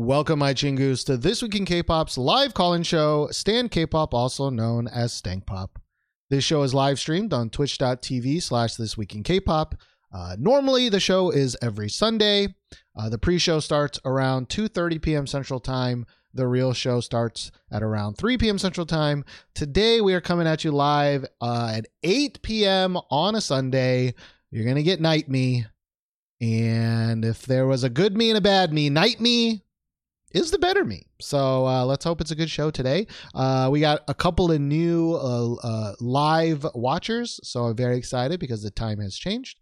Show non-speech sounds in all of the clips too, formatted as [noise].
Welcome, my chingus, to This Week in K-Pop's live call-in show, Stand K-Pop, also known as Stank Pop. This show is live streamed on twitch.tv slash This Week in K-Pop. Uh, normally, the show is every Sunday. Uh, the pre-show starts around 2.30 p.m. Central Time. The real show starts at around 3 p.m. Central Time. Today, we are coming at you live uh, at 8 p.m. on a Sunday. You're going to get Night Me. And if there was a good me and a bad me, Night Me is the better me. So uh, let's hope it's a good show today. Uh, we got a couple of new uh, uh, live watchers, so I'm very excited because the time has changed.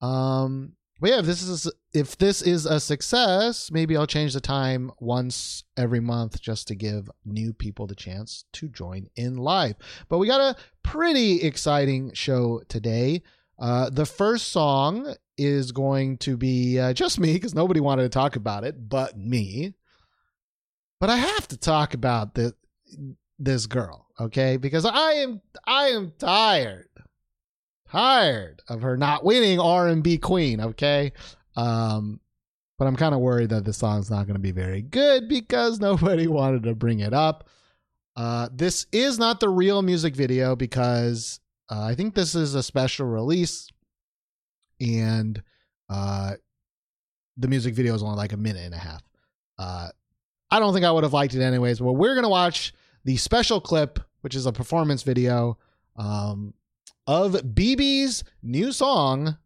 Um, but yeah, if this is if this is a success, maybe I'll change the time once every month just to give new people the chance to join in live. But we got a pretty exciting show today. Uh, the first song is going to be uh, just me because nobody wanted to talk about it but me. But I have to talk about this this girl, okay? Because I am I am tired. Tired of her not winning R&B queen, okay? Um but I'm kind of worried that the song's not going to be very good because [laughs] nobody wanted to bring it up. Uh this is not the real music video because uh, I think this is a special release and uh the music video is only like a minute and a half. I don't think I would have liked it anyways. But we're gonna watch the special clip, which is a performance video um, of BIBI's new song,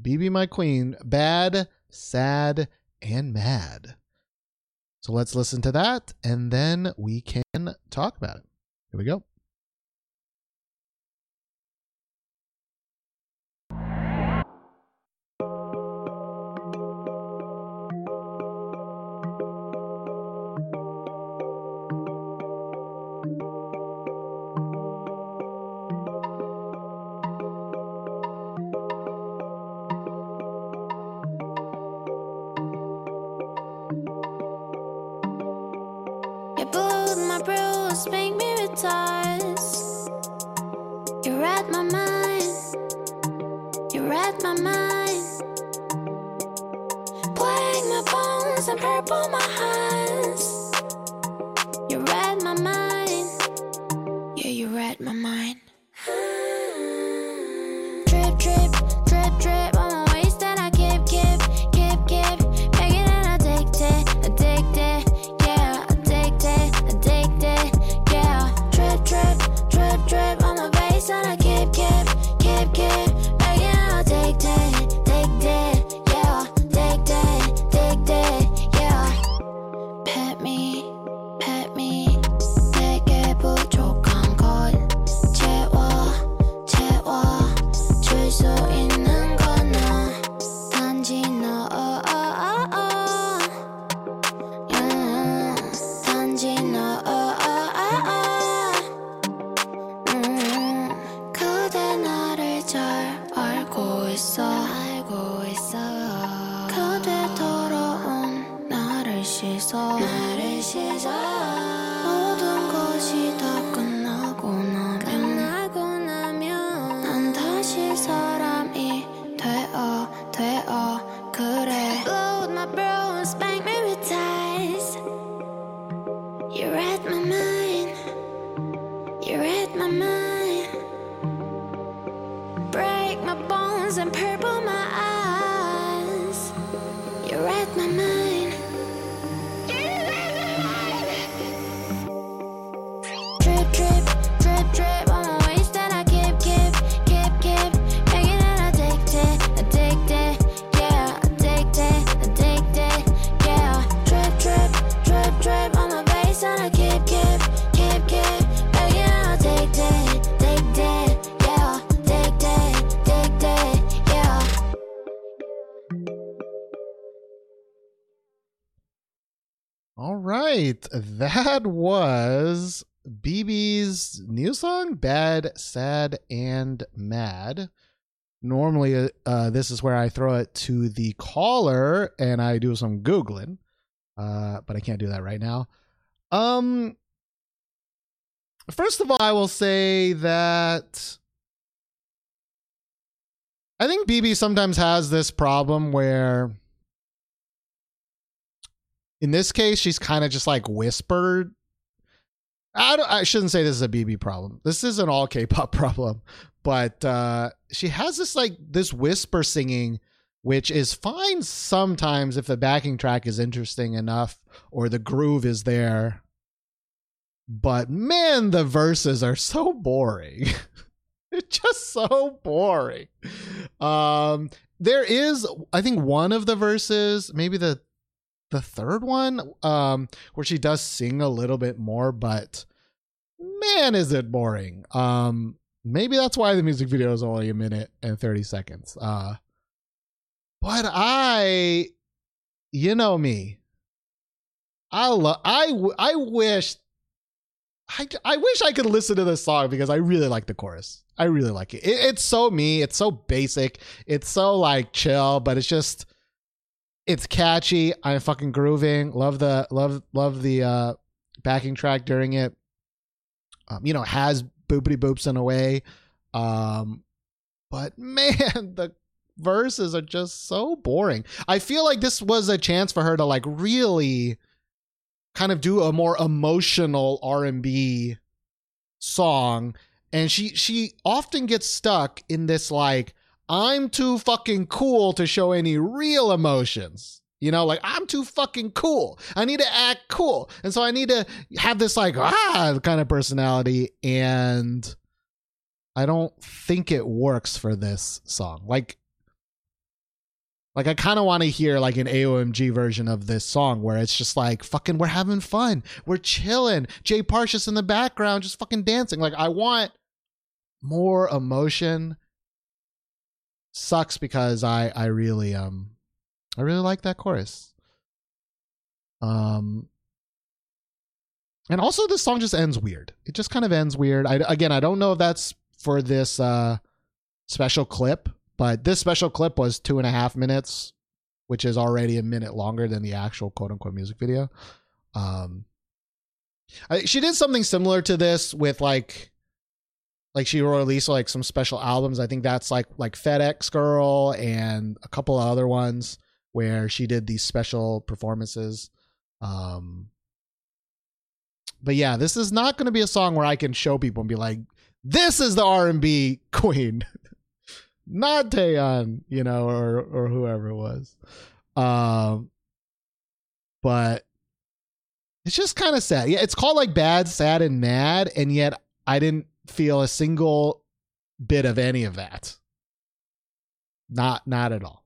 BB My Queen, Bad, Sad, and Mad. So let's listen to that and then we can talk about it. Here we go. And purple my hands. And purple That was BIBI's new song, Bad, Sad, and Mad. Normally, uh, this is where I throw it to the caller and I do some Googling, uh, but I can't do that right now. Um, first of all, I will say that I think BB sometimes has this problem where in this case, she's kind of just like whispered. I, I shouldn't say this is a BIBI problem. This is an all K-pop [laughs] problem, but uh, she has this like this whisper singing, which is fine sometimes if the backing track is interesting enough or the groove is there. But man, the verses are so boring. [laughs] it's just so boring. Um, there is, I think, one of the verses, maybe the the third one, um, where she does sing a little bit more, but man, is it boring. Um, maybe that's why the music video is only a minute and 30 seconds. Uh, but I, you know me, I love, I, I wish, I, I wish I could listen to this song because I really like the chorus. I really like it. it. It's so me. It's so basic. It's so like chill, but it's just, it's catchy. I'm fucking grooving. Love the love love the uh backing track during it. Um, you know, has boopity boops in a way. Um, but [laughs] man, the verses are just so boring. I feel like this was a chance for her to like really kind of do a more emotional R&B song and she she often gets stuck in this like I'm too fucking cool to show any real emotions. You know, like I'm too fucking cool. I need to act cool. And so I need to have this like ah kind of personality and I don't think it works for this song. Like like I kind of want to hear like an AOMG version of this song where it's just like fucking we're having fun. We're chilling. Jay Parshas in the background just fucking dancing. Like I want more emotion sucks because I I really um I really like that chorus. Um and also this song just ends weird. It just kind of ends weird. I again I don't know if that's for this uh special clip, but this special clip was two and a half minutes, which is already a minute longer than the actual quote unquote music video. Um I, she did something similar to this with like like she released like some special albums. I think that's like like FedEx Girl and a couple of other ones where she did these special performances. Um but yeah, this is not going to be a song where I can show people and be like, "This is the R&B queen." [laughs] not Taeyeon, you know, or or whoever it was. Um but it's just kind of sad. Yeah, it's called like Bad, Sad and Mad and yet I didn't feel a single bit of any of that. Not not at all.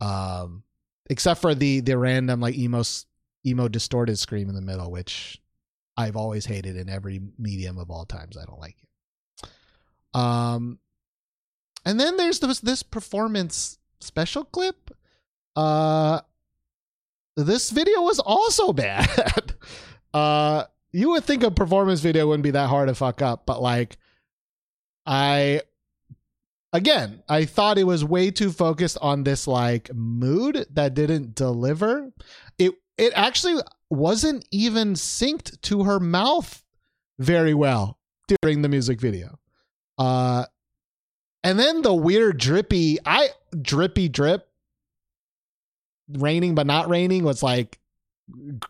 Um except for the the random like emo emo distorted scream in the middle which I've always hated in every medium of all times. I don't like it. Um and then there's this this performance special clip. Uh this video was also [laughs] bad. uh you would think a performance video wouldn't be that hard to fuck up, but like I again, I thought it was way too focused on this like mood that didn't deliver. It it actually wasn't even synced to her mouth very well during the music video. Uh and then the weird drippy I drippy drip raining but not raining was like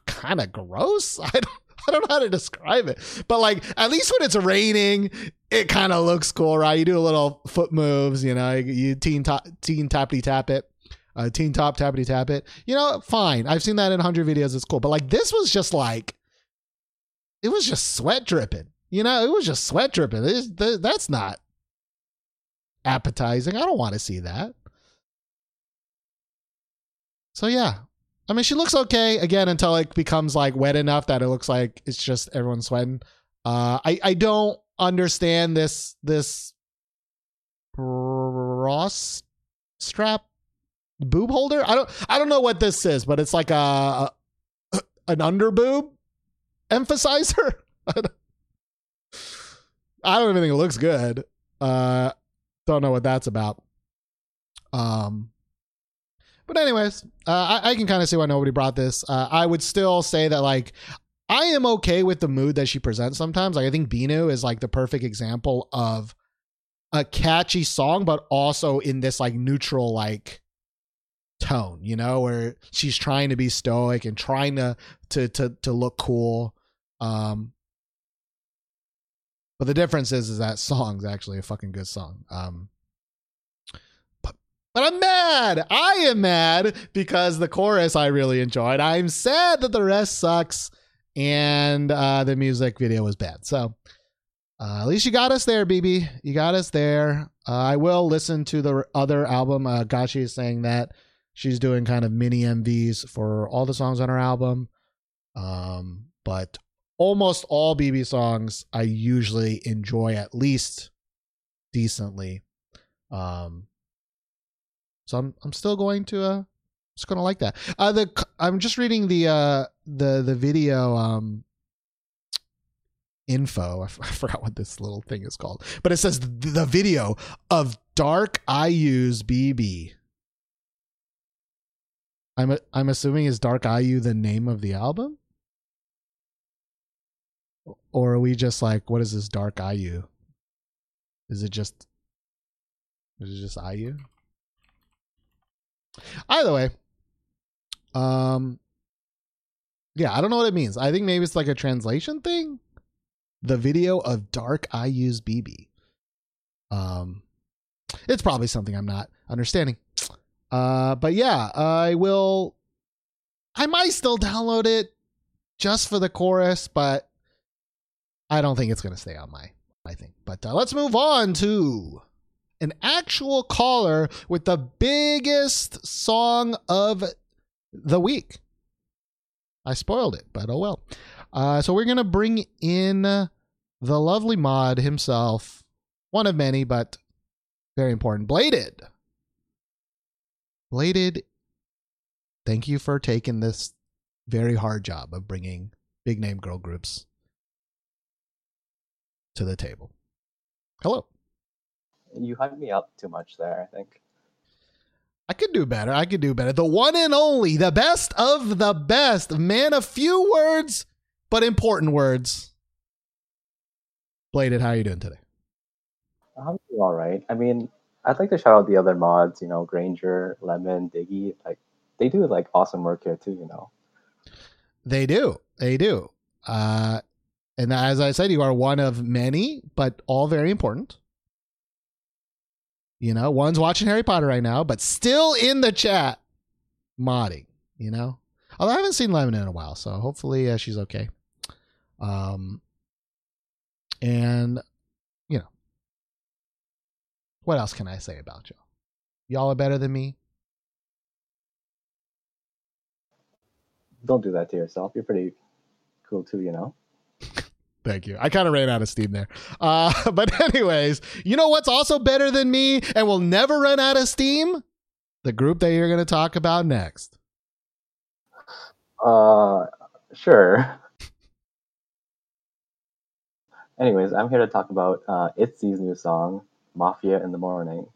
kind of gross. [laughs] I don't [laughs] I don't know how to describe it, but like at least when it's raining, it kind of looks cool, right? You do a little foot moves, you know, you teen top, teen tappity tap it, uh, teen top tappity tap it. You know, fine. I've seen that in hundred videos. It's cool, but like this was just like, it was just sweat dripping. You know, it was just sweat dripping. That's not appetizing. I don't want to see that. So yeah, I mean, she looks okay again until it becomes like wet enough that it looks like it's just everyone sweating. Uh, I I don't understand this this bra strap boob holder. I don't I don't know what this is, but it's like a, a [clears throat] an under boob emphasizer. [laughs] I don't even think it looks good. Uh, don't know what that's about. Um, but anyways, uh, I, I, can kind of see why nobody brought this. Uh, I would still say that like I am okay with the mood that she presents sometimes. Like I think Binu is like the perfect example of a catchy song, but also in this like neutral like tone, you know, where she's trying to be stoic and trying to to to to look cool. Um but the difference is is that [laughs] song's actually a fucking good song. Um but I'm mad. I am mad because the chorus I really enjoyed. I'm sad that the rest sucks and uh the music video was bad. So uh, at least you got us there, BIBI. You got us there. Uh, I will listen to the other album. Uh, Gachi is saying that she's doing kind of mini MVs for all the songs on her album. Um, but almost all BIBI songs I usually enjoy at least decently. Um, so I'm I'm still going to uh just gonna like that. Uh, the I'm just reading the uh the the video um info. I, [laughs] f- I forgot what this little thing is called, but it says th- the video of Dark IU's BIBI. I'm a, I'm assuming is Dark IU the name of the album, or are we just like what is this Dark IU? Is it just is it just IU? Either way, um, yeah, I don't know what it means. I think maybe it's like a translation thing the video of Dark I use BIBI. Um, it's probably something I'm not understanding. Uh, but yeah, I will. I might still download it just for the chorus, but I don't think it's gonna stay on my my thing. But uh, let's move on to an actual caller with the biggest song of the week. I spoiled it, but oh well. Uh, so we're gonna bring in the lovely mod himself, one of many, but very important. Bladed. Bladed. Thank you for taking this very hard job of bringing big name girl groups to the table. Hello. You hyped me up too much there, I think. I could do better. I could do better. The one and only, the best of the best. Man, a few words, but important words. Bladed, how are you doing today? I'm doing all right. I mean, I'd like to shout out the other mods, you know, Granger, Lemon, Diggy. Like, they do like awesome work here too, you know. They do. They do. Uh, and as I said, you are one of many, but all very important. You know, one's watching Harry Potter right now, but still in the chat modding, you know? Although I haven't seen Lemon in a while, so hopefully uh, she's okay. Um, and, you know, what else can I say about y'all? Y'all are better than me. Don't do that to yourself. You're pretty cool too, you know. [laughs] Thank you. I kind of ran out of steam there. Uh, [laughs] but, anyways, you know what's also better than me and will never run out of steam? The group that you're going to talk about next. Uh, sure. Anyways, I'm here to talk about uh, ITZY's new song, Mafia in the Morning.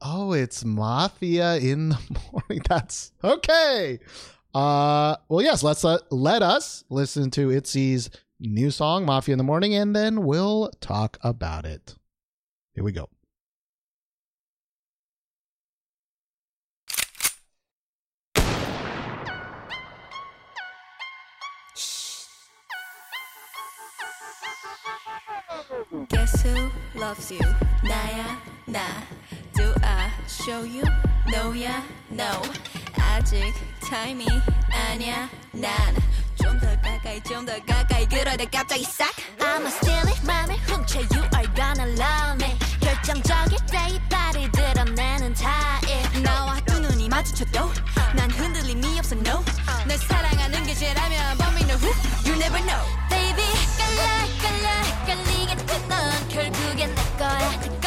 Oh, it's Mafia in the [laughs] morning. That's okay. Uh, well, yes, let's uh, let us listen to Itzy's new song, Mafia in the Morning, and then we'll talk about it. Here we go. Guess who loves you? Naya, nah. Do I show you? No, yeah, no. 아직 타임이 아니야 난. 좀 더 가까이 좀 더 가까이 그러다 갑자기 싹. I'ma steal it 맘을 훔쳐 You are gonna love me. 결정적일 때이 발이 드러내는 타입. 나와 두 눈이 마주쳐도 난 흔들림이 없어 no. 널 사랑하는 게 죄라면 범인은 who? You never know. Baby 깔라 깔라 깔리겠지 넌 결국엔 내 거야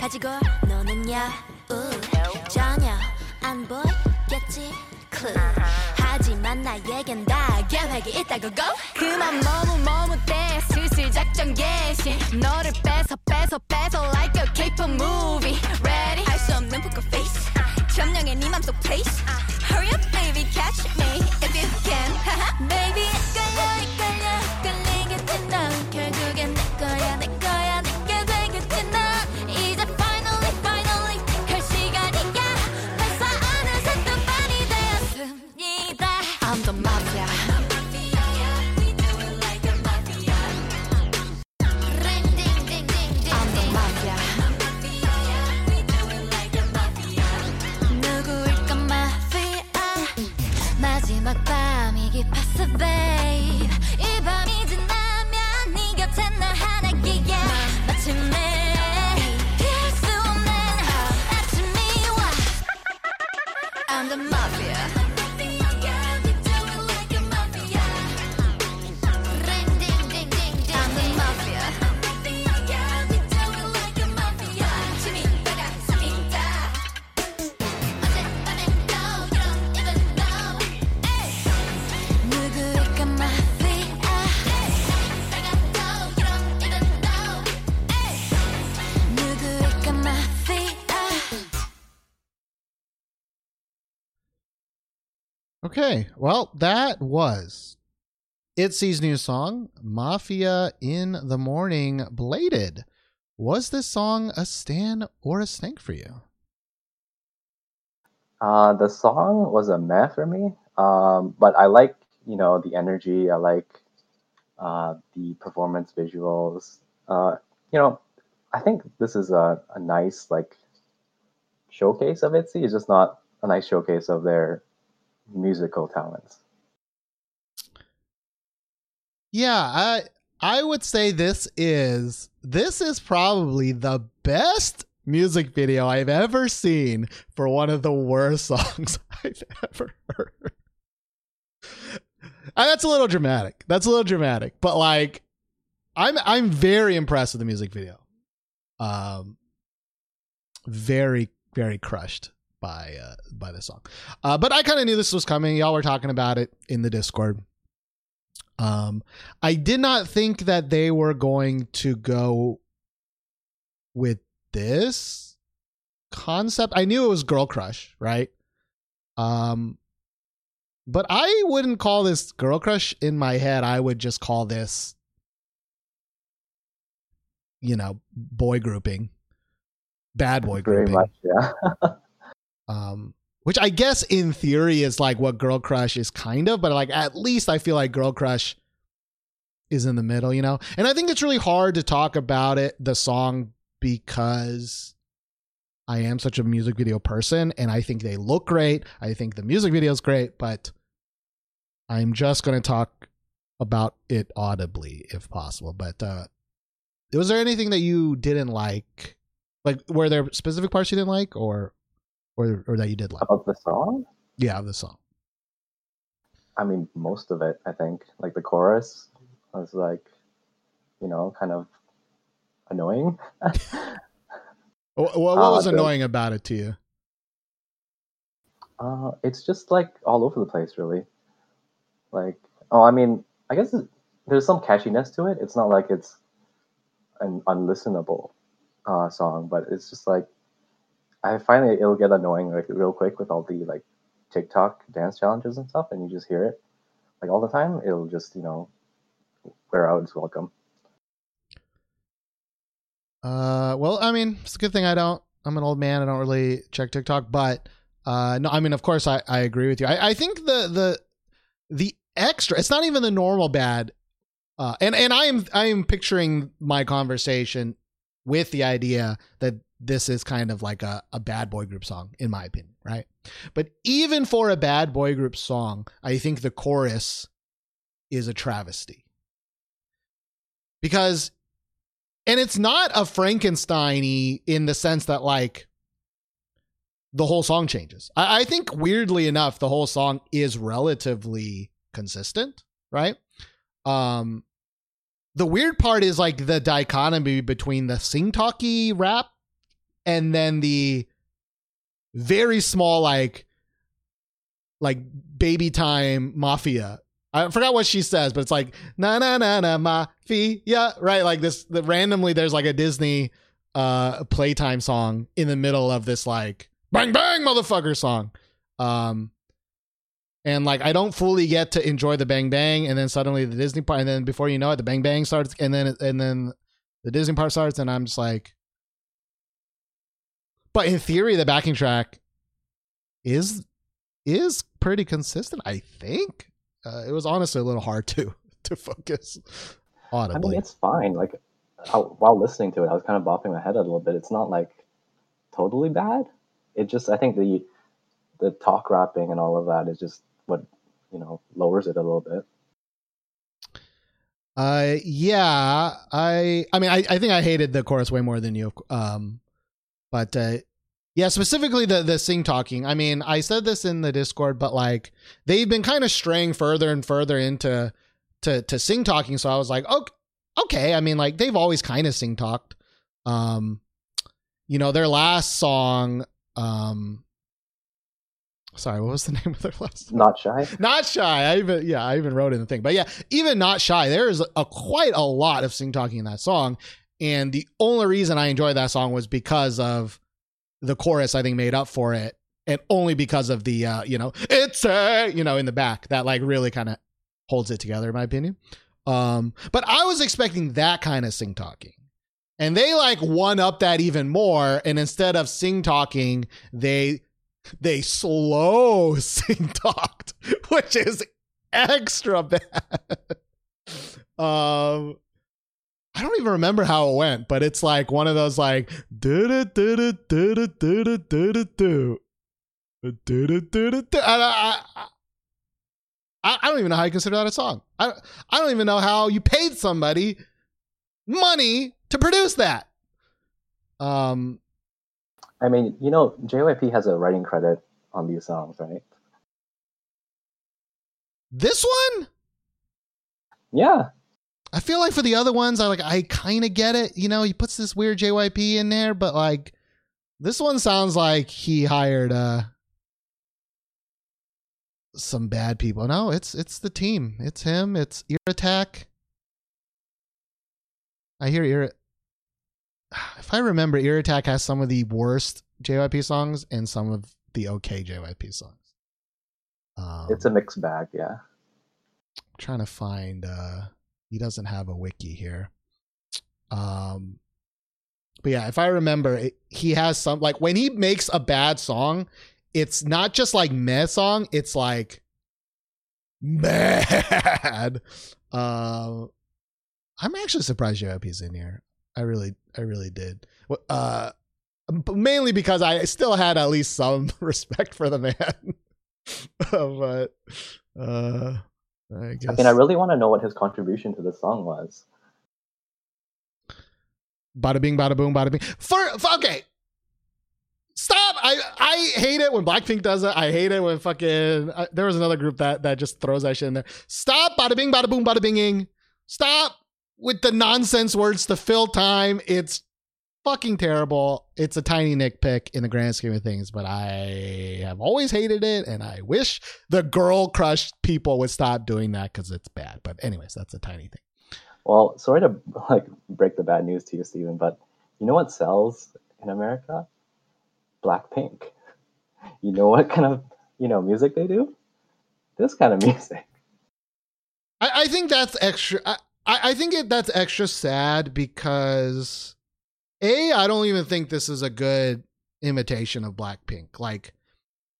가지고 노는야 우 전혀 안 보였겠지 clue 하지만 나에겐 다 계획이 있다고 go 그만 머뭇 머뭇대 슬슬 작전 개시 너를 뺏어 뺏어 뺏어 like a K-pop movie ready 할수 없는 poker face 점령해 네 맘속 place hurry up baby catch me if you can baby Okay, well, that was Itzy's new song, Mafia in the Morning Bladed. Was this song a stan or a stank for you? Uh, the song was a meh for me, um, but I like you know the energy. I like uh, the performance visuals. Uh, you know, I think this is a, a nice like showcase of ITZY. It's just not a nice showcase of their musical talents. Yeah, I I would say this is this is probably the best music video I've ever seen for one of the worst [laughs] songs I've ever heard. That's a little dramatic. That's a little dramatic, but like I'm I'm very impressed with the music video. Um very very crushed by uh by the song. Uh but I kind of knew this was coming. Y'all were talking about it in the Discord. Um, I did not think that they were going to go with this concept. I knew it was Girl Crush, right? Um, but I wouldn't call this Girl Crush in my head. I would just call this, you know, boy grouping, bad boy Very grouping. much, yeah. [laughs] um which i guess in theory is like what girl crush is kind of but like at least i feel like girl crush is in the middle you know? And i think it's really hard to talk about it the song because i am such a music video person and i think they look great. I think the music video is great but i'm just going to talk about it audibly if possible. But uh was there anything that you didn't like? Like were there specific parts you didn't like or or or that you did like About the song, yeah of the song I mean, most of it, I think. Like the chorus was like, you know, kind of annoying. [laughs] what, what Uh, was the- annoying about it to you Uh, it's just like all over the place, really. Like, oh, I mean, I guess there's some catchiness to it. It's not like it's an unlistenable uh, song, but it's just like I find it it'll get annoying like real quick with all the like TikTok dance challenges and stuff, and you just hear it like all the time. It'll just you know wear out its welcome. Uh, well, I mean, it's a good thing I don't. I'm an old man. I don't really check TikTok, but uh, no, I mean, of course, I, I agree with you. I, I think the the the extra. It's not even the normal bad. Uh, and and I am I am picturing my conversation with the idea that this is kind of like a, a bad boy group song, in my opinion, right? But even for a bad boy group song, I think the chorus is a travesty because and it's not a Frankenstein in the sense that like the whole song changes. I, I think weirdly enough, the whole song is relatively consistent, right? Um the weird part is like the dichotomy between the sing talky rap and then the very small like like baby time mafia. I forgot what she says, but it's like na na na na mafia, right? Like this. The, randomly, there's like a Disney uh playtime song in the middle of this like bang bang motherfucker song. Um, and like I don't fully get to enjoy the bang bang, and then suddenly the Disney part, and then before you know it, the bang bang starts, and then and then the Disney part starts, and I'm just like, but in theory, the backing track is is pretty consistent. I think uh, it was honestly a little hard to [laughs] to focus I audibly. mean, it's fine. Like I, while listening to it, I was kind of bopping my head a little bit. It's not like totally bad. It just I think the the talk rapping and all of that is just what you know lowers it a little bit. Uh, yeah, I, I mean, I, I think I hated the chorus way more than you. Um, but uh, yeah, specifically the the sing talking. I mean, I said this in the Discord, but like they've been kind of straying further and further into to to sing talking. So I was like, okay, okay. I mean, like they've always kind of sing talked. Um, you know, their last song. Um, sorry, what was the [laughs] name of their last? Song? Not shy. not shy. I even yeah, I even wrote in the thing. But yeah, even not shy. There is a quite a lot of sing talking in that song, and the only reason I enjoyed that song was because of the chorus. I think made up for it, and only because of the uh, you know it's a you know in the back that like really kind of holds it together in my opinion. Um, but I was expecting that kind of sing talking. And they like one up that even more, and instead of sing talking, they they slow [laughs] sing talked, [laughs] which is extra bad. [laughs] um I don't even remember how it went, but it's like one of those like do do do do do do do do do do do do do do I, I, I don't even know how you consider that a song. I I don't even know how you paid somebody money to produce that. Um I mean, you know, JYP has a writing credit on these songs, right? this one Yeah, I feel like for the other ones, I like I kind of get it. You know, he puts this weird JYP in there, but like this one sounds like he hired uh some bad people. No, it's it's the team. It's him. It's Ear Attack. I hear Ear. [sighs] If I remember, Ear Attack has some of the worst JYP songs and some of the okay JYP songs. Um, it's a mixed bag. Yeah. trying to find uh he doesn't have a wiki here. Um but yeah if i remember it, he has some like when he makes a bad song it's not just like meh song it's like bad uh [laughs] i'm actually surprised JYP's in here. I really i really did. Uh mainly because i still had at least some [laughs] respect for the man. [laughs] But uh I guess. I mean, I really want to know what his contribution to the song was. Bada bing, bada boom, bada bing. For, for okay, stop. I I hate it when Blackpink does it. I hate it when fucking. Uh, there was another group that that just throws that shit in there. Stop. Bada bing, bada boom, bada binging. Stop with the nonsense words to fill time. It's fucking terrible. It's a tiny nitpick in the grand scheme of things, but I have always hated it, and I wish the girl crush people would stop doing that because it's bad. But anyways, that's a tiny thing. Well, sorry to like break the bad news to you, Stephen, but you know what sells in America? Blackpink. You know what kind of you know music they do? This kind of [laughs] music. I, I think that's extra. I, I I think it, that's extra sad because a I don't even think this is a good imitation of Blackpink. Like,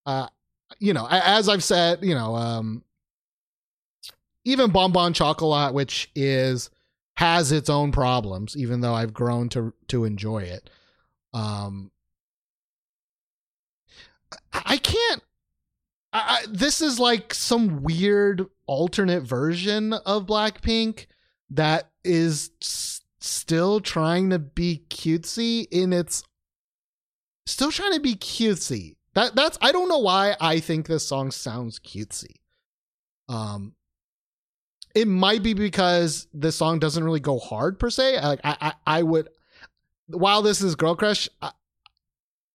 uh, you know, as I've said, you know, um, even Bonbon Chocolat, which is has its own problems, even though I've grown to to enjoy it. Um, I, can't. I, I, this is like some weird alternate version of Blackpink that is still trying to be cutesy in its still trying to be cutesy. That that's I don't know why I think this song sounds cutesy. Um it might be because this song doesn't really go hard per se. Like I I, I would while this is girl crush, I,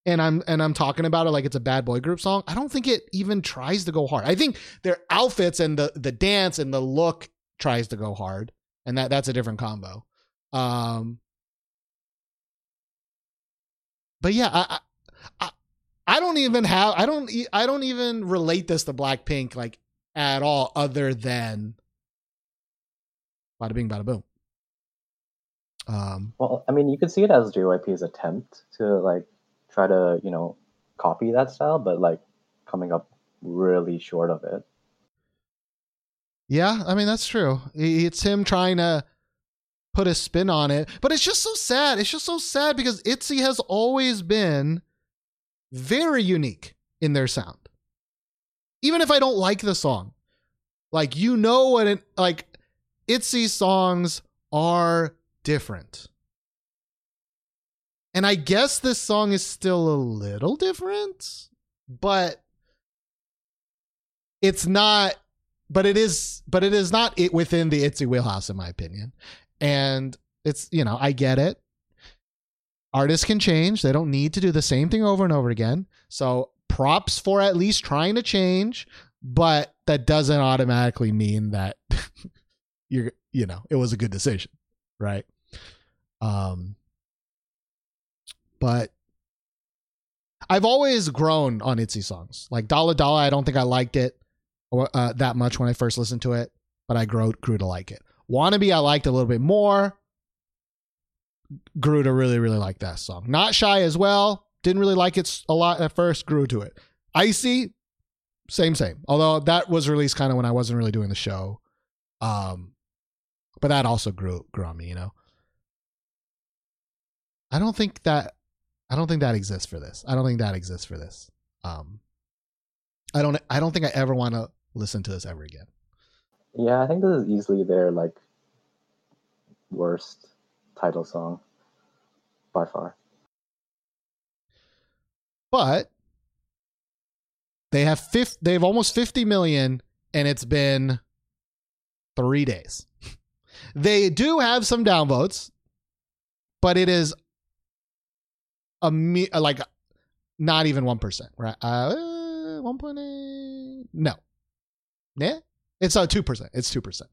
and I'm and I'm talking about it like it's a bad boy group song. I don't think it even tries to go hard. I think their outfits and the the dance and the look tries to go hard, and that that's a different combo. Um, but yeah, I, I I don't even have I don't I don't even relate this to Blackpink like at all, other than bada bing, bada boom. Um, Well, I mean, you could see it as JYP's attempt to like try to, you know, copy that style, but like coming up really short of it. Yeah, I mean that's true. It's him trying to put a spin on it, but it's just so sad. It's just so sad because ITZY has always been very unique in their sound. Even if I don't like the song, like you know what it like ITZY songs are different. And I guess this song is still a little different, but it's not but it is but it is not it within the ITZY wheelhouse in my opinion. And it's you know, I get it. Artists can change. They don't need to do the same thing over and over again. So props for at least trying to change, but that doesn't automatically mean that [laughs] you're you know, it was a good decision, right? Um but I've always grown on ITZY songs. Like Dalla Dalla, I don't think I liked it uh, that much when I first listened to it, but I grew grew to like it. Wannabe, I liked a little bit more. Grew to really, really like that song. Not Shy as well. Didn't really like it a lot at first. Grew to it. Icy, same, same. Although that was released kind of when I wasn't really doing the show. Um, but that also grew grew on me. You know. I don't think that. I don't think that exists for this. I don't think that exists for this. Um, I don't. I don't think I ever want to listen to this ever again. Yeah, I think this is easily their like worst title song by far. But they have fifth. They have almost fifty million, and it's been three days. [laughs] They do have some downvotes, but it is a me like not even one percent, right? Uh, one point eight. No, yeah, it's uh two percent. It's two percent.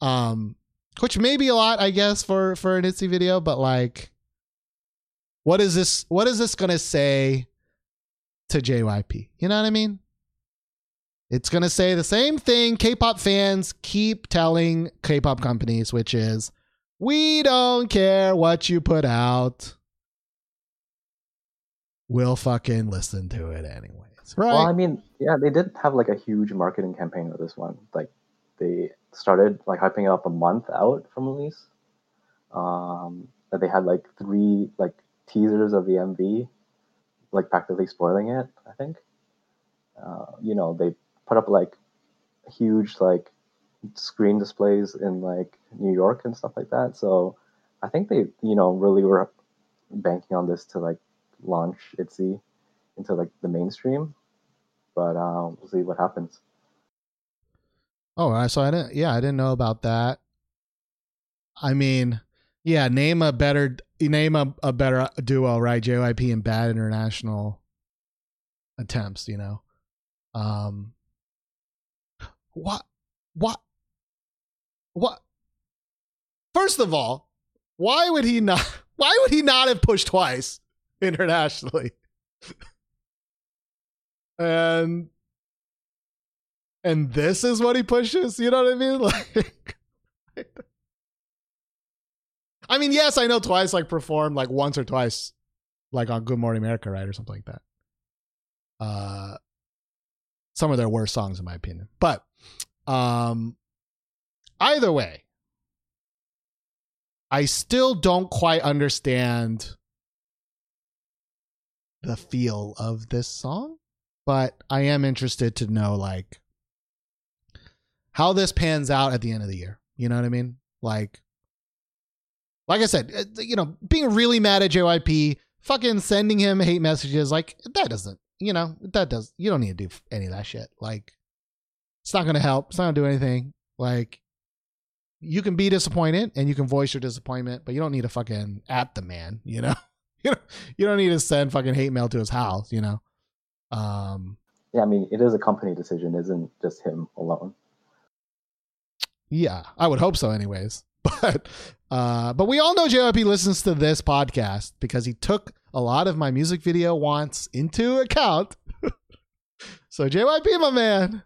Um, which may be a lot, I guess, for for an ITZY video, but like, what is this? What is this gonna say to JYP? You know what I mean? It's gonna say the same thing. K-pop fans keep telling K-pop companies, which is, we don't care what you put out. We'll fucking listen to it right? Well, I mean, yeah, they did have like a huge marketing campaign with this one. Like they started like hyping it up a month out from release. Um, that they had like three like teasers of the MV, like practically spoiling it. I think. Uh, you know, they put up like huge like screen displays in like New York and stuff like that. So I think they, you know, really were banking on this to like launch ITZY into like the mainstream. But um, we'll see what happens. Oh, I so I didn't. Yeah, I didn't know about that. I mean, yeah, name a better name a, a better duo, right? JYP and Bad International attempts. You know, um, what, what, what? First of all, why would he not? [laughs] Why would he not have pushed twice internationally? [laughs] and and this is what he pushes. You know what I mean? [laughs] Like, I mean, yes, I know Twice like performed like once or twice, like on Good Morning America, right, or something like that. Uh, some of their worst songs, in my opinion. But, um, either way, I still don't quite understand the feel of this song, but I am interested to know like how this pans out at the end of the year. You know what I mean? Like, like I said, uh, you know, being really mad at JYP, fucking sending him hate messages, like that doesn't, you know, that does. You don't need to do any of that shit. Like, it's not gonna help. It's not gonna do anything. Like, you can be disappointed and you can voice your disappointment, but you don't need to fucking at the man. You know, [laughs] you know, you don't need to send fucking hate mail to his house, you know. Um, Yeah, I mean, it is a company decision, isn't just him alone. yeah, I would hope so, anyways. [laughs] But, uh, but we all know JYP listens to this podcast because he took a lot of my music video wants into account. [laughs] so JYP, my man,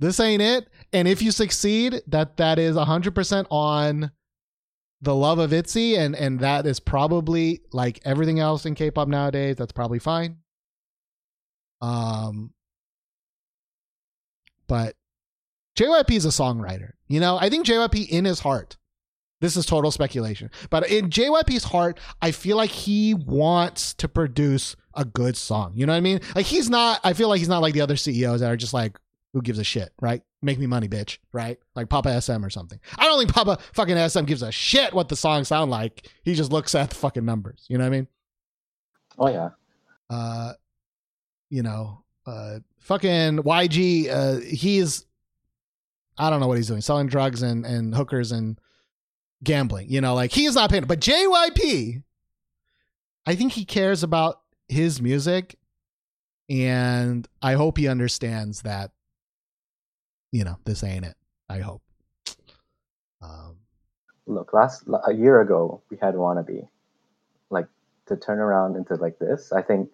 this ain't it. And if you succeed, that that is hundred percent on the love of Itzy, and and that is probably like everything else in K-pop nowadays. That's probably fine. Um, but JYP is a songwriter. You know, I think JYP in his heart. This is total speculation, but in JYP's heart, I feel like he wants to produce a good song. You know what I mean? Like he's not. I feel like he's not like the other CEOs that are just like, who gives a shit, right? Make me money, bitch, right? Like Papa SM or something. I don't think Papa fucking SM gives a shit what the songs sound like. He just looks at the fucking numbers. You know what I mean? Oh yeah, Uh, you know, uh, fucking YG. Uh, he's, I don't know what he's doing, selling drugs and and hookers and gambling. You know, like he's not paying. But JYP, I think he cares about his music, and I hope he understands that. You know, this ain't it. I hope. Um, look, last a year ago we had wannabe, like to turn around into like this. I think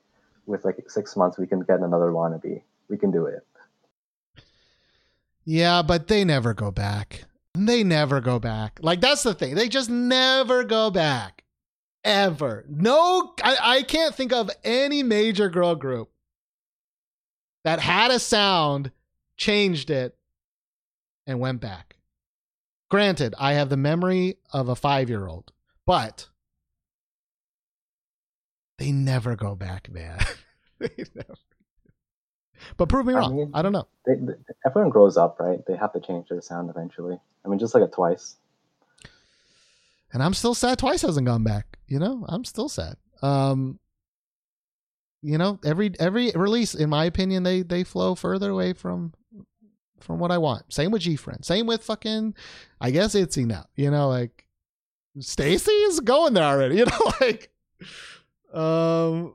with like six months we can get another wannabe. We can do it. Yeah, but they never go back. They never go back. Like that's the thing. They just never go back. Ever. No I, I can't think of any major girl group that had a sound, changed it, and went back. Granted, I have the memory of a five year old, but they never go back, man. [laughs] They never- But prove me I wrong. mean- I don't know. They, they, everyone grows up, right? They have to change their sound eventually. I mean, just like a twice. and I'm still sad twice hasn't gone back. You know, I'm still sad. Um, you know, every every release, in my opinion, they they flow further away from from what I want. Same with GFriend. Same with fucking, I guess Itzy now. You know, like STAYC is going there already. [laughs] You know, like, um.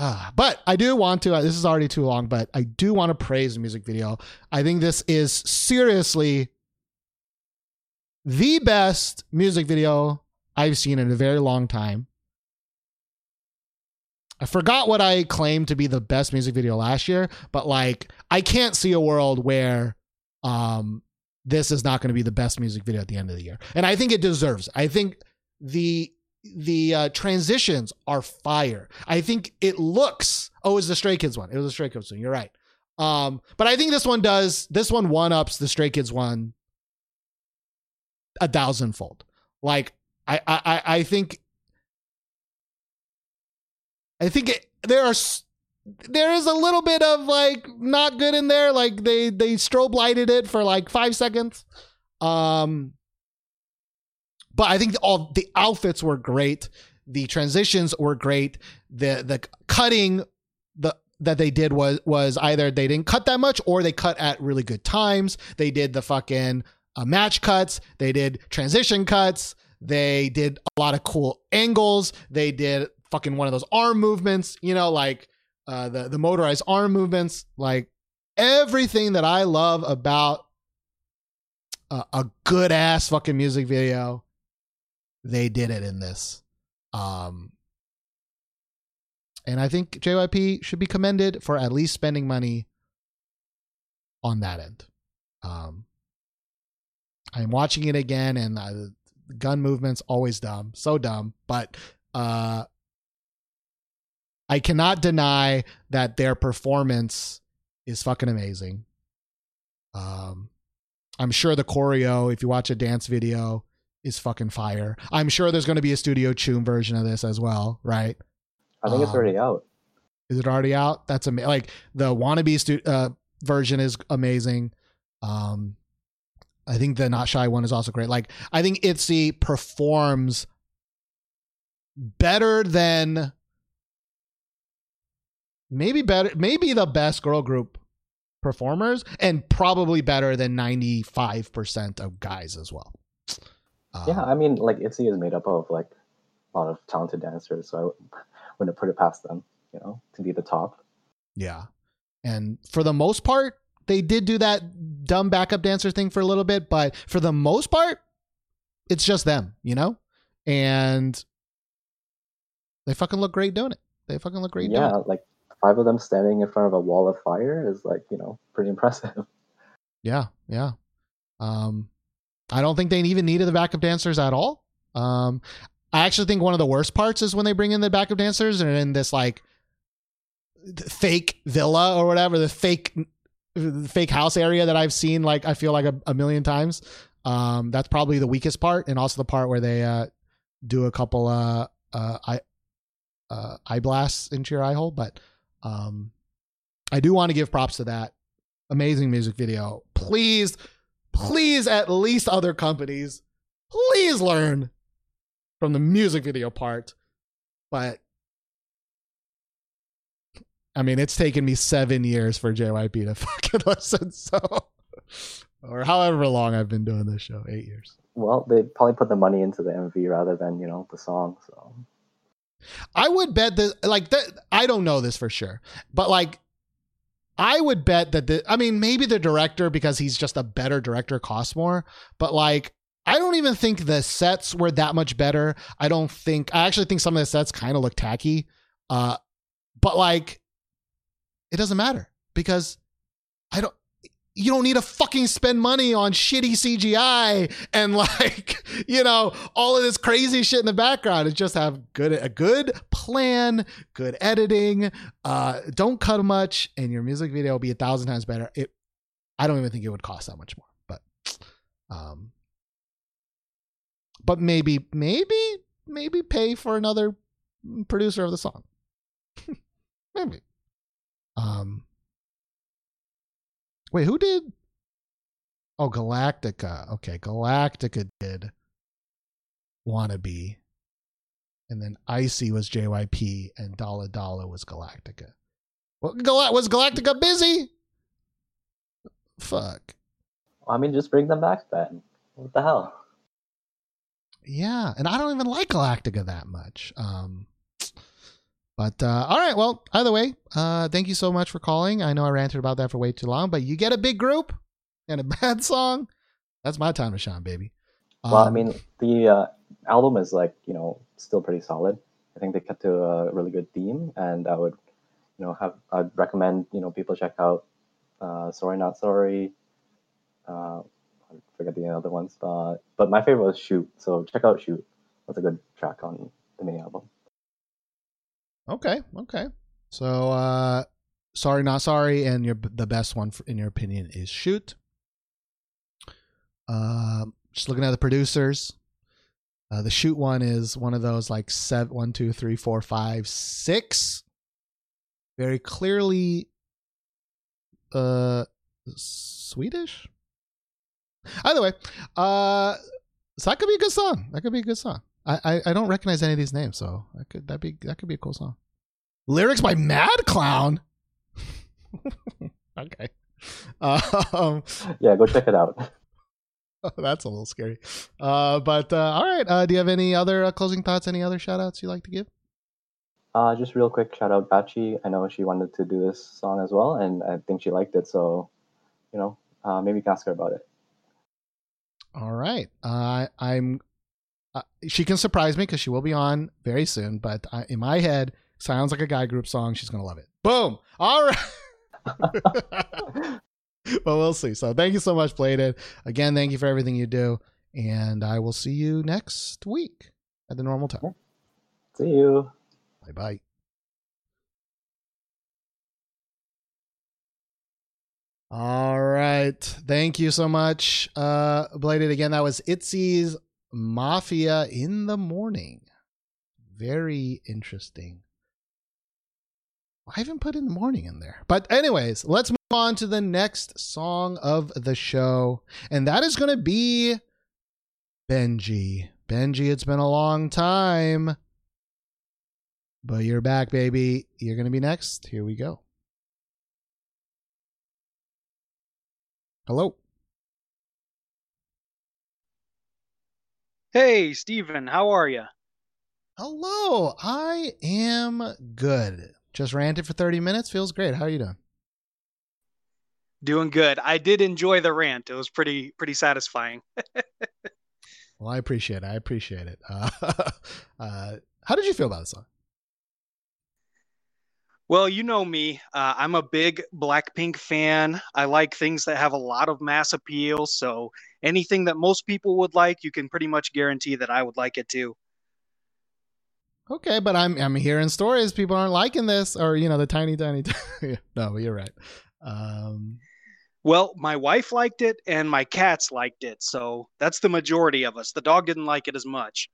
Ah, but I do want to. Uh, this is already too long, but I do want to praise the music video. I think this is seriously the best music video I've seen in a very long time. I forgot what I claimed to be the best music video last year, but like I can't see a world where um this is not going to be the best music video at the end of the year. And I think it deserves. I think the the uh, transitions are fire. I think it looks oh, it was the Stray Kids one. It was the Stray Kids one. You're right. Um, but I think this one does this one one ups the Stray Kids one a thousandfold. Like I I- I think I think it, there are there is a little bit of like not good in there. Like they they strobe lighted it for like five seconds. Um, but I think all the outfits were great. The transitions were great. The the cutting the that they did was was either they didn't cut that much or they cut at really good times. They did the fucking uh, match cuts. They did transition cuts. They did a lot of cool angles. They did fucking one of those arm movements. You know, like uh, the the motorized arm movements. Like everything that I love about a, a good ass fucking music video. They did it in this. Um, and I think JYP should be commended for at least spending money on that end. Um, I'm watching it again, and uh, the gun movements always dumb, so dumb. But uh, I cannot deny that their performance is fucking amazing. Um, I'm sure the choreo, if you watch a dance video, is fucking fire. I'm sure there's going to be a Studio Choom version of this as well, right? I think it's Um, already out. Is it already out? That's amazing. Like the wannabe stu- uh, version is amazing. Um, I think the Not Shy one is also great. Like I think Itzy performs better than maybe better, maybe the best girl group performers, and probably better than ninety five percent of guys as well. Uh, yeah, I mean, like ITZY is made up of like a lot of talented dancers, so I wouldn't put it past them, you know, to be the top. Yeah. And for the most part, they did do that dumb backup dancer thing for a little bit, but for the most part, it's just them, you know? And they fucking look great doing it. They fucking look great yeah, doing it. like five of them standing in front of a wall of fire is like, you know, pretty impressive. [laughs] Yeah, yeah. Um I don't think they even needed the backup dancers at all. Um I actually think one of the worst parts is when they bring in the backup dancers and in this like fake villa or whatever, the fake fake house area that I've seen like I feel like a, a million times. Um, that's probably the weakest part, and also the part where they uh, do a couple uh, uh, eye uh, eye blasts into your eye hole. But um, I do want to give props to that amazing music video. Please, please, at least other companies, please learn from the music video part. But I mean, it's taken me seven years for JYP to [laughs] fucking listen, so or however long I've been doing this show, eight years. Well, they probably put the money into the MV rather than, you know, the song. So I would bet that, like, that, I don't know this for sure, but like, I would bet that the, I mean, maybe the director, because he's just a better director, costs more, but like, I don't even think the sets were that much better. I don't think, I actually think some of the sets kind of look tacky. Uh, but like, it doesn't matter because I don't, you don't need to fucking spend money on shitty CGI and [laughs] like, you know, all of this crazy shit in the background. It's just have good a good plan, good editing. Uh, don't cut much, and your music video will be a thousand times better. It, I don't even think it would cost that much more, but, um, but maybe, maybe, maybe pay for another producer of the song. [laughs] maybe. Um. Wait, who did? Oh, Galactika. Okay, Galactika did Wannabe. And then Icy was JYP and Dalla Dalla was Galactika. Well, Gal- was Galactika busy? Fuck. I mean, just bring them back then. What the hell? Yeah, and I don't even like Galactika that much. Um, but uh, all right, well, either way, uh, thank you so much for calling. I know I ranted about that for way too long, but you get a big group and a [laughs] bad song. That's my time to shine, baby. well, I Um, mean, the uh, album is like, you know, still pretty solid. I think they kept to a really good theme, and I would, you know, have I'd recommend you know people check out uh, Sorry Not Sorry. Uh, I forget the other ones, but but my favorite was Shoot. So check out Shoot. That's a good track on the mini album. Okay, okay. So, uh, sorry, not sorry, and your the best one for, in your opinion is shoot. Um, just looking at the producers. Uh, the shoot one is one of those like seven, one, two, three, four, five, six. Very clearly, uh, Swedish. Either way, uh, so that could be a good song. That could be a good song. I, I, I don't recognize any of these names, so that could that be that could be a cool song. Lyrics by Mad Clown. [laughs] okay. Um, Yeah, go check it out. [laughs] that's a little scary. Uh, but uh, all right. Uh, do you have any other uh, closing thoughts? Any other shout outs you'd like to give? Uh, just real quick, shout out Bachi. I know she wanted to do this song as well, and I think she liked it. So, you know, uh, maybe you can ask her about it. All right. Uh, I'm. Uh, she can surprise me because she will be on very soon. But I, in my head, sounds like a guy group song. She's gonna love it. Boom. All right. [laughs] but we'll see. So thank you so much, Bladed. Again, thank you for everything you do, and I will see you next week at the normal time. See you. Bye bye. All right. Thank you so much. Uh Bladed again. That was Itzy's Mafia in the morning. Very interesting. I haven't put in the morning in there. But anyways, let's move on to the next song of the show. And that is gonna be Benji. Benji, it's been a long time. But you're back, baby. You're going to be next. Here we go. Hello. Hey, Steven, how are you? Hello, I am good. Just ranted for 30 minutes. Feels great. How are you doing? Doing good. I did enjoy the rant. It was pretty pretty satisfying. [laughs] Well, I appreciate it. I appreciate it. Uh, [laughs] uh, how did you feel about the song? Well, you know me. Uh, I'm a big Blackpink fan. I like things that have a lot of mass appeal. So anything that most people would like, you can pretty much guarantee that I would like it too. Okay, but I'm I'm hearing stories people aren't liking this, or you know, the tiny, tiny. [laughs] no, you're right. Um, Well, my wife liked it and my cats liked it. So that's the majority of us. The dog didn't like it as much.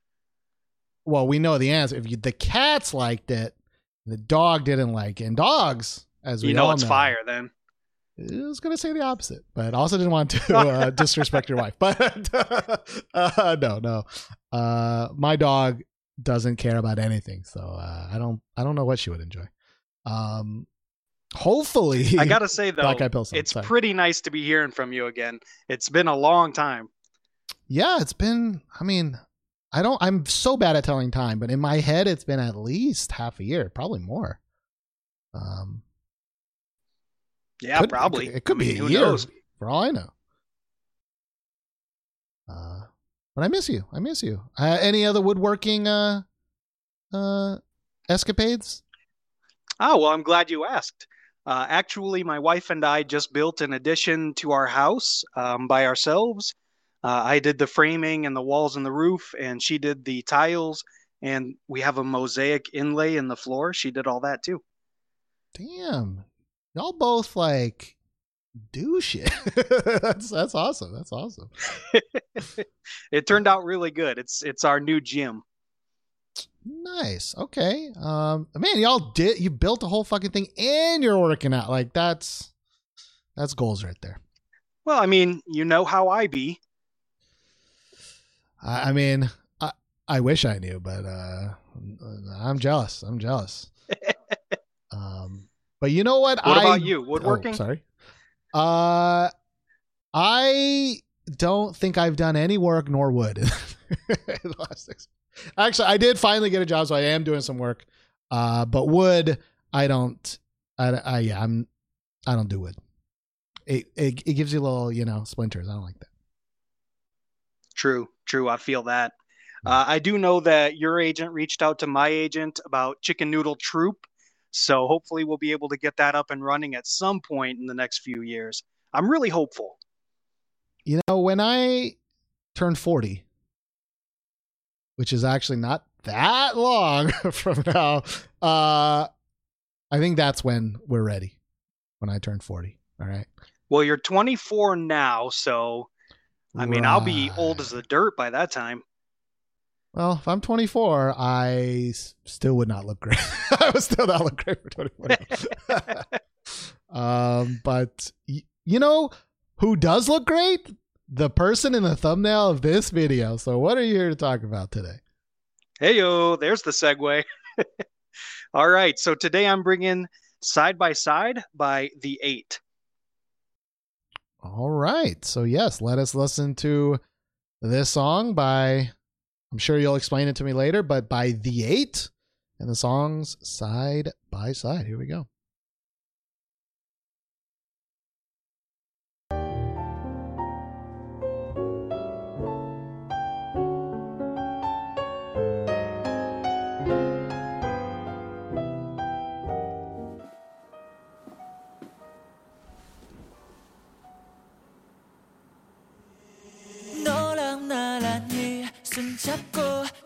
well, we know the answer. If you, the cats liked it, the dog didn't like it. And dogs, as we You know all it's know, fire then. I was going to say the opposite, but also didn't want to uh, [laughs] disrespect your wife. But [laughs] uh, no, no, uh, my dog doesn't care about anything, so uh, I don't. I don't know what she would enjoy. Um, hopefully, I gotta say [laughs] though, Black Eyed Pills song, it's sorry. pretty nice to be hearing from you again. It's been a long time. yeah, it's been. I mean, I don't. I'm so bad at telling time, but in my head, it's been at least half a year, probably more. Um, Yeah, could- probably. It could I mean, be a who year knows? for all I know. Uh, but I miss you. I miss you. Uh, any other woodworking uh, uh, escapades? Oh, well, I'm glad you asked. Uh, actually, my wife and I just built an addition to our house um, by ourselves. Uh, I did the framing and the walls and the roof, and she did the tiles, and we have a mosaic inlay in the floor. She did all that too. Damn, y'all both like do shit. [laughs] that's that's awesome. That's awesome. [laughs] It turned out really good. It's it's our new gym. Nice. Okay. Um, man, y'all did you built a whole fucking thing and you're working out like that's that's goals right there. Well, I mean, you know how I be. I, I mean, I I wish I knew, but uh, I'm jealous. I'm jealous. [laughs] um, but you know what? What I, about you? Oh, Woodworking? sorry. Uh, I don't think I've done any work nor would [laughs] in the last six. Actually, I did finally get a job, so I am doing some work. Uh, but wood, I don't. I, I yeah, I'm. I don't do wood. It, it it gives you little, you know, splinters. I don't like that. True, true. I feel that. Uh, I do know that your agent reached out to my agent about Chicken Noodle Troop. So hopefully we'll be able to get that up and running at some point in the next few years. I'm really hopeful. You know, when I turn 40, which is actually not that long [laughs] from now, uh, I think that's when we're ready. When I turn 40. All right. Well, you're 24 now, so I mean, I'll be old as the dirt by that time. Well, if I'm 24, I still would not look great. [laughs] I would still not look great for 24. [laughs] um, but y- you know who does look great? The person in the thumbnail of this video. So, what are you here to talk about today? Hey, yo, there's the segue. [laughs] All right, so today I'm bringing Side by Side by The Eight. All right. So, yes, let us listen to this song by, I'm sure you'll explain it to me later, but by The Eight and the songs Side by Side. Here we go.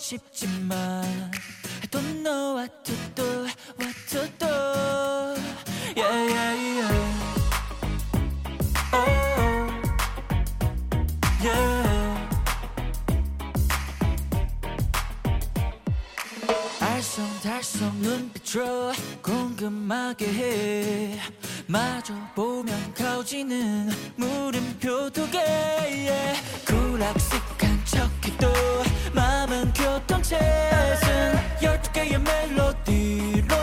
싶지만 I don't know what to do, what to do Yeah, yeah, yeah Oh, yeah 알쏭달쏭 눈빛으로 궁금하게 해 마주 보면 가오지는 물음표 두개 yeah. 굴악식한 척해도 마음은 교통체증 열두 개의 멜로디로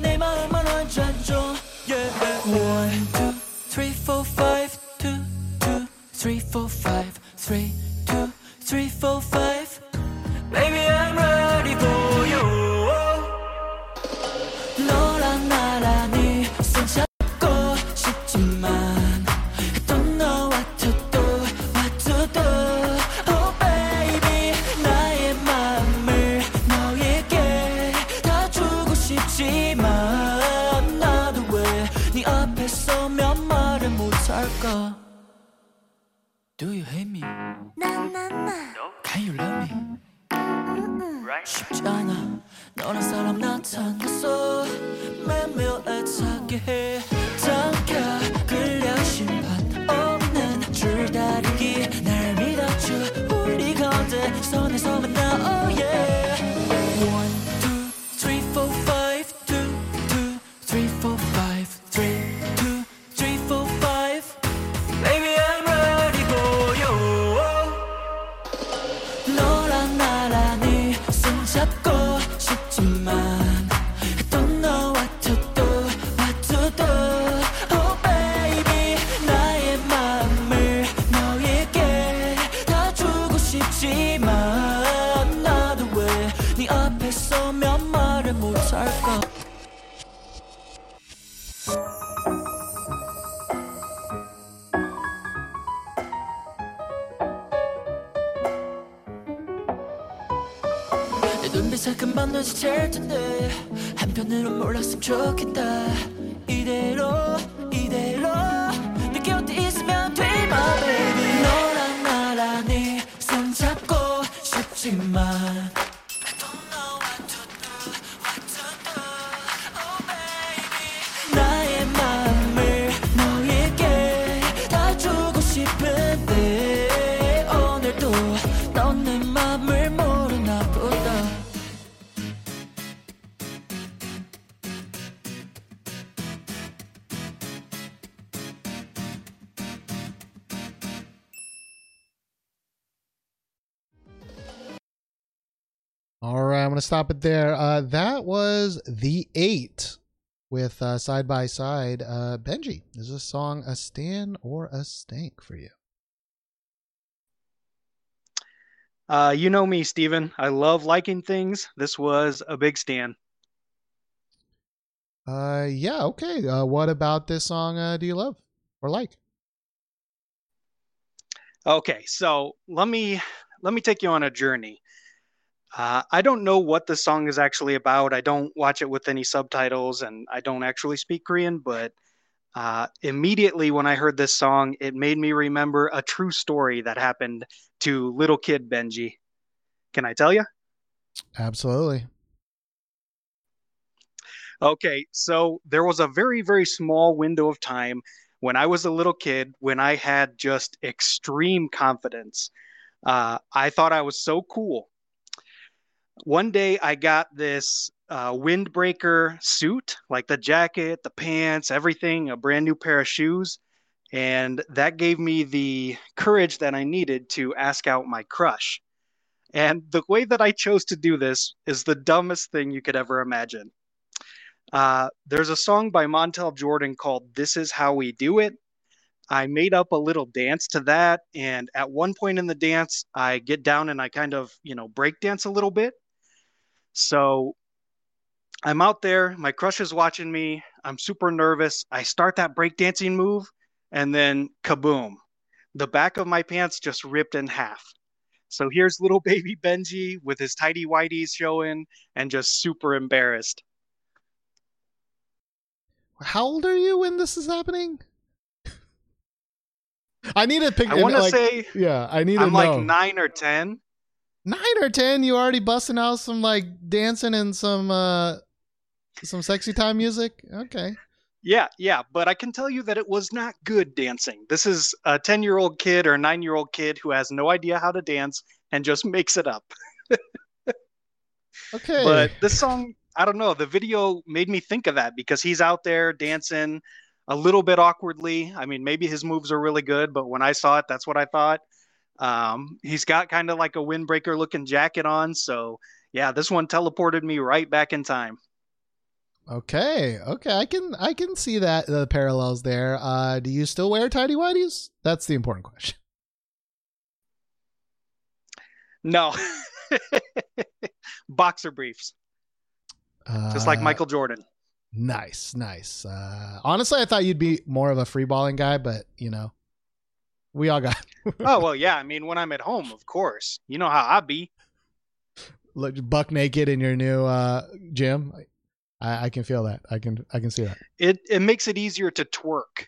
내 마음을 완전 줘 yeah. One, two, three, four, five Two, two, three, four, five Three, two, three, four, five stop it there. Uh, that was The Eight with uh, Side by Side. Uh, Benji, is this song a stan or a stank for you? Uh, you know me, Steven. I love liking things. This was a big stand. Uh, yeah, okay. Uh, what about this song uh, do you love or like? Okay, so let me let me take you on a journey. Uh, I don't know what the song is actually about. I don't watch it with any subtitles, and I don't actually speak Korean. But uh, immediately when I heard this song, it made me remember a true story that happened to little kid Benji. Can I tell you? Absolutely. Okay, so there was a very, very small window of time when I was a little kid when I had just extreme confidence. Uh, I thought I was so cool. One day I got this uh, windbreaker suit, like the jacket, the pants, everything, a brand new pair of shoes. And that gave me the courage that I needed to ask out my crush. And the way that I chose to do this is the dumbest thing you could ever imagine. Uh, there's a song by Montel Jordan called This Is How We Do It. I made up a little dance to that. And at one point in the dance, I get down and I kind of, you know, break dance a little bit. So I'm out there. My crush is watching me. I'm super nervous. I start that breakdancing move, and then kaboom. The back of my pants just ripped in half. So here's little [laughs] baby Benji with his tidy whities showing and just super embarrassed. How old are you when this is happening? [laughs] I need to pick. I want to like, say yeah, I need to I'm like nine or 10. Nine or ten. You already busting out some like dancing and some uh some sexy time music. Okay. Yeah, yeah, but I can tell you that it was not good dancing. This is a 10 year old kid or a nine year old kid who has no idea how to dance and just makes it up. Okay. [laughs] But this song, I don't know, the video made me think of that because he's out there dancing a little bit awkwardly. I mean, maybe his moves are really good, but when I saw it, that's what I thought. Um, he's got kind of like a windbreaker looking jacket on. So, yeah, this one teleported me right back in time. Okay, okay, I can I can see that the parallels there. Uh, do you still wear tidy whities? That's the important question. No, [laughs] boxer briefs, just like Uh, Michael Jordan. Nice, nice. Uh, honestly, I thought you'd be more of a free balling guy, but you know, we all got [laughs] oh well, yeah. I mean, when I'm at home, of course, you know how I be. look buck naked in your new uh, gym. I, I can feel that. I can I can see that. It it makes it easier to twerk.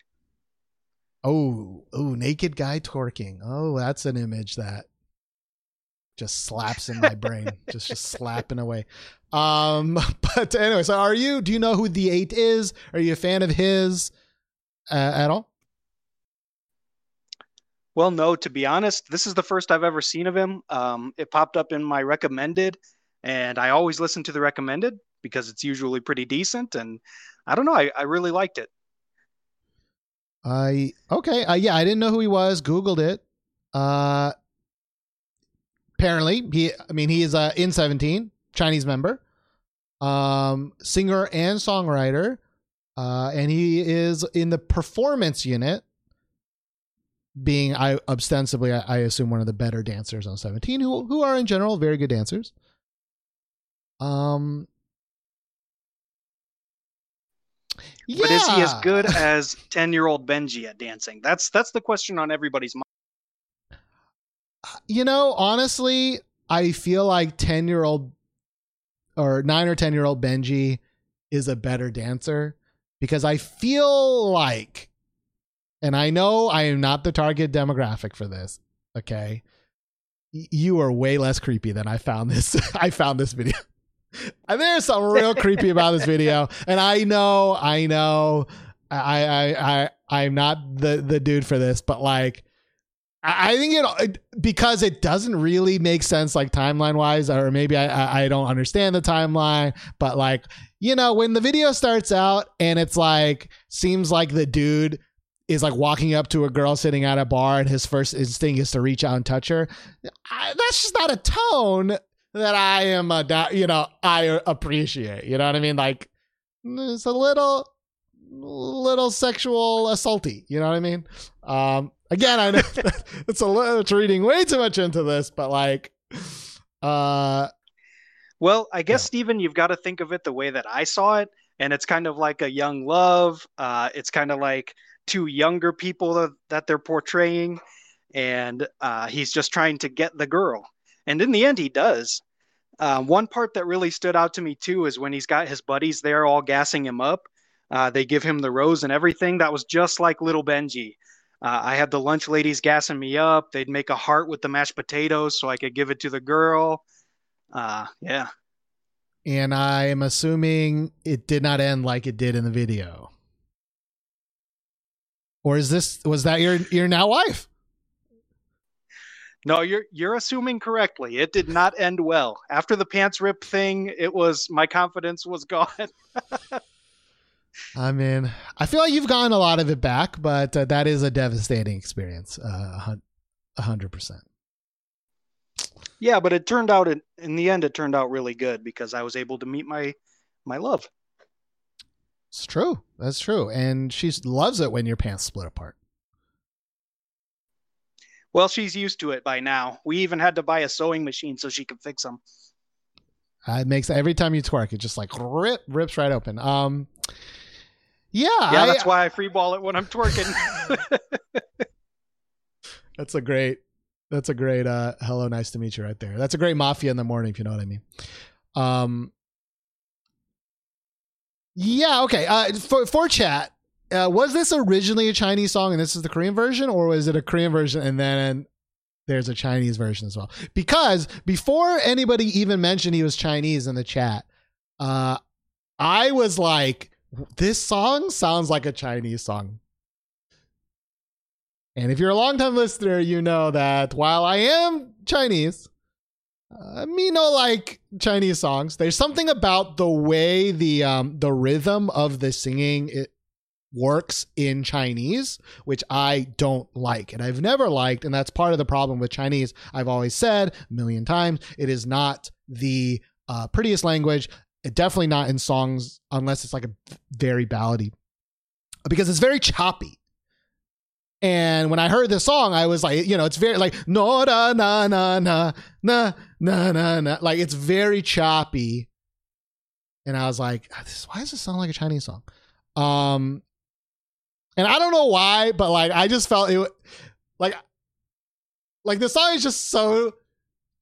Oh, oh, naked guy twerking. Oh, that's an image that just slaps in my brain. [laughs] just just slapping away. Um, [laughs] but anyway, so are you? Do you know who the eight is? Are you a fan of his uh, at all? Well, no, to be honest, this is the first I've ever seen of him. Um, it popped up in my recommended, and I always listen to the recommended because it's usually pretty decent. And I don't know, I, I really liked it. I okay. Uh, yeah, I didn't know who he was. Googled it. Uh, apparently, he. I mean, he is a in seventeen Chinese member, um, singer and songwriter, uh, and he is in the performance unit. Being, I ostensibly, I, I assume one of the better dancers on Seventeen, who who are in general very good dancers. Um, But is he as good [laughs] as 10 year old Benji at dancing? That's that's the question on everybody's mind. you know, honestly, I feel like 10 year old or nine or 10 year old Benji is a better dancer because I feel like, and I know I am not the target demographic for this. Okay. You are way less creepy than I found this. [laughs] I found this video. [laughs] And there's something real creepy about this video. And I know, I know, I, I, I, I'm not the the dude for this, but like, I think it because it doesn't really make sense like timeline wise, or maybe I I don't understand the timeline. But like you know, when the video starts out and it's like seems like the dude is like walking up to a girl sitting at a bar and his first instinct is to reach out and touch her. I, that's just not a tone that I am a you know I appreciate. You know what I mean? Like it's a little little sexual assaulty. You know what I mean? Um, again, I know [laughs] it's a little, it's reading way too much into this, but like, uh, Well, I guess, Yeah. Steven, you've got to think of it the way that I saw it. And it's kind of like a young love. Uh, it's kind of like two younger people that, they're portraying. And uh, he's just trying to get the girl. And in the end, he does. Uh, one part that really stood out to me, too, is when he's got his buddies there all gassing him up. Uh, they give him the rose and everything. That was just like little Benji. Uh, I had the lunch ladies gassing me up. They'd make a heart with the mashed potatoes so I could give it to the girl. Uh, yeah. and I am assuming it did not end like it did in the video. Or is this was that your your now wife? No, you're you're assuming correctly. It did not end well. After the pants rip thing, it was my confidence was gone. [laughs] I mean, I feel like you've gotten a lot of it back, but uh, that is a devastating experience. Uh, a hundred percent. yeah, but it turned out in, in the end it turned out really good because I was able to meet my my love. It's true. That's true, and she loves it when your pants split apart. Well, she's used to it by now. We even had to buy a sewing machine so she could fix them. Uh, it makes every time you twerk, it just like rip rips right open. Um, yeah, Yeah, I- that's why I freeball it when I'm twerking. [laughs] That's a great. That's a great. Uh, hello, nice to meet you, right there. That's a great mafia in the morning, if you know what I mean. Um. Yeah. Okay. Uh, for for chat, uh, was this originally a Chinese song and this is the Korean version, or was it a Korean version and then there's a Chinese version as well? Because before anybody even mentioned he was Chinese in the chat, uh, I was like, this song sounds like a Chinese song. And if you're a longtime listener, you know that while I am Chinese, uh, me no like Chinese songs. There's something about the way the um the rhythm of the singing it works in Chinese, which I don't like, and I've never liked, and that's part of the problem with Chinese. I've always said a million times, it is not the uh, prettiest language. It definitely not in songs unless it's like a very ballady, because it's very choppy. And when I heard this song, I was like, you know, it's very like no da na na na na na na na like it's very choppy. And I was like, "Ah, this, why does this sound like a Chinese song? Um, and I don't know why, but like I just felt it, like, like the song is just so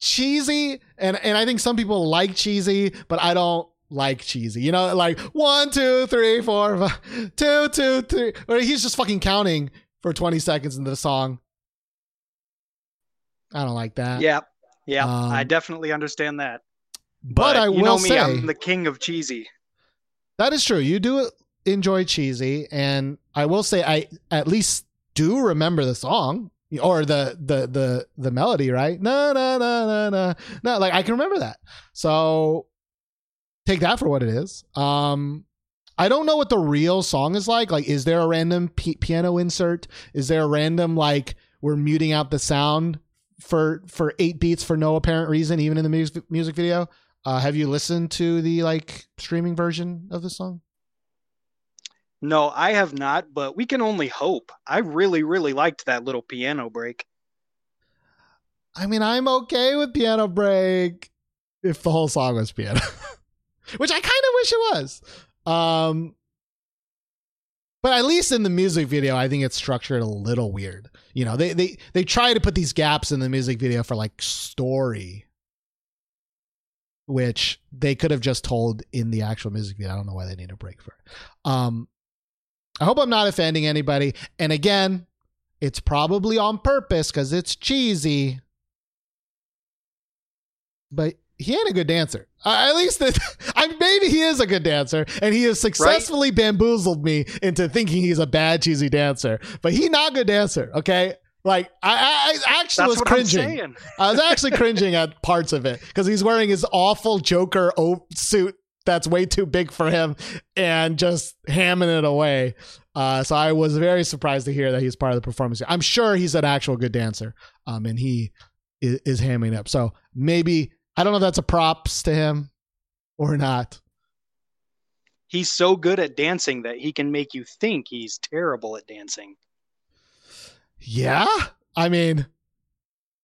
cheesy, and and I think some people like cheesy, but I don't like cheesy. You know, like one, two, three, four, five, two, two, three. Or he's just fucking counting for 20 seconds into the song. I don't like that. Yeah, yeah, I Um, definitely understand that. but, I you will know me, say I'm the king of cheesy. that is true. You do enjoy cheesy, and I will say I at least do remember the song or the the the the melody, right? No, no, no, no, no, no. Like I can remember that. So take that for what it is. Um, I don't know what the real song is like. Like, is there a random p- piano insert? Is there a random like we're muting out the sound for for eight beats for no apparent reason, even in the music music video? Uh, have you listened to the like streaming version of the song? No, I have not, but we can only hope. I really, really liked that little piano break. I mean, I'm okay with piano break if the whole song was piano, [laughs] which I kind of wish it was. Um, but at least in the music video, I think it's structured a little weird. You know, they they they try to put these gaps in the music video for like story, which they could have just told in the actual music video. I don't know why they need a break for it. Um, I hope I'm not offending anybody. And again, it's probably on purpose because it's cheesy. But he ain't a good dancer. Uh, at least [laughs] I maybe he is a good dancer, and he has successfully bamboozled me into thinking he's a bad cheesy dancer. But he not a good dancer. Okay, like I, I, I actually That's was cringing. I was actually cringing at parts of it because he's wearing his awful Joker o- suit that's way too big for him and just hamming it away. Uh, so I was very surprised to hear that he's part of the performance. I'm sure he's an actual good dancer, um, and he is, is hamming it up. So maybe I don't know if that's a props to him or not. He's so good at dancing that he can make you think he's terrible at dancing. Yeah, I mean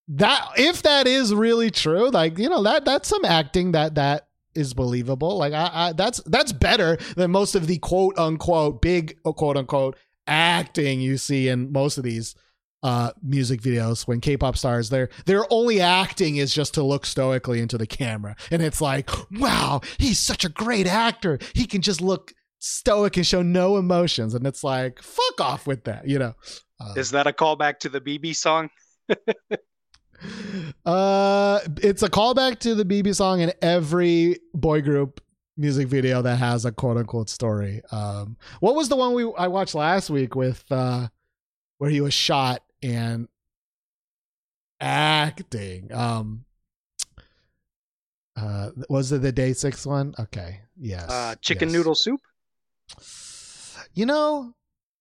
that if that is really true, like you know that that's some acting that that is believable. Like I, I that's that's better than most of the quote unquote big quote unquote acting you see in most of these uh music videos when K-pop stars their their only acting is just to look stoically into the camera and it's like wow he's such a great actor he can just look stoic and show no emotions and it's like fuck off with that you know uh, Is that a callback to the BIBI song? [laughs] uh, it's a callback to the BIBI song in every boy group music video that has a quote unquote story. Um, what was the one we I watched last week with uh, where he was shot and acting? Um, uh, was it the DAY6 one? Okay, yes. Uh, chicken yes. noodle soup? You know,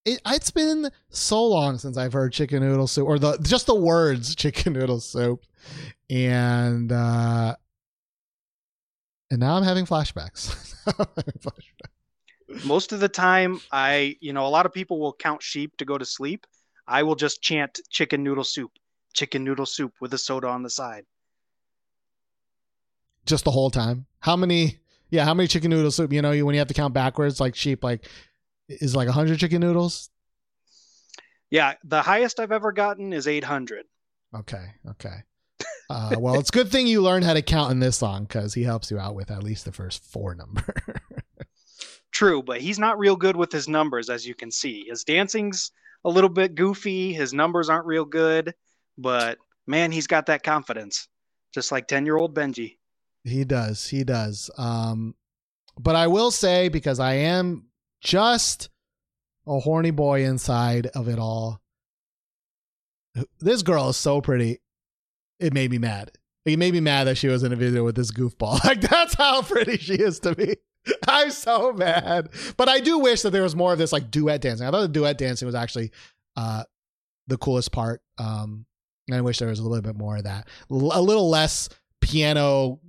it, it's been so long since I've heard chicken noodle soup or the just the words [laughs] chicken noodle soup, and uh, and now I'm having flashbacks. [laughs] I'm having flashbacks. Most of the time, I, you know, a lot of people will count sheep to go to sleep. I will just chant chicken noodle soup, chicken noodle soup with a soda on the side. just the whole time. How many? Yeah, how many chicken noodle soup? You know, you when you have to count backwards, like sheep, like is like hundred chicken noodles. Yeah, the highest I've ever gotten is 800. Okay, okay. Uh, well, it's a good thing you learned how to count in this song because he helps you out with at least the first four number. [laughs] True, but he's not real good with his numbers, as you can see. His dancing's a little bit goofy. His numbers aren't real good, but man, he's got that confidence, just like 10 year old Benji. He does. He does. Um, but I will say because I am just a horny boy inside of it all. This girl is so pretty. It made me mad. It made me mad that she was in a video with this goofball. [laughs] Like that's how pretty she is to me. [laughs] I'm so mad. But I do wish that there was more of this like duet dancing. I thought the duet dancing was actually uh the coolest part. Um and I wish there was a little bit more of that. L- a little less piano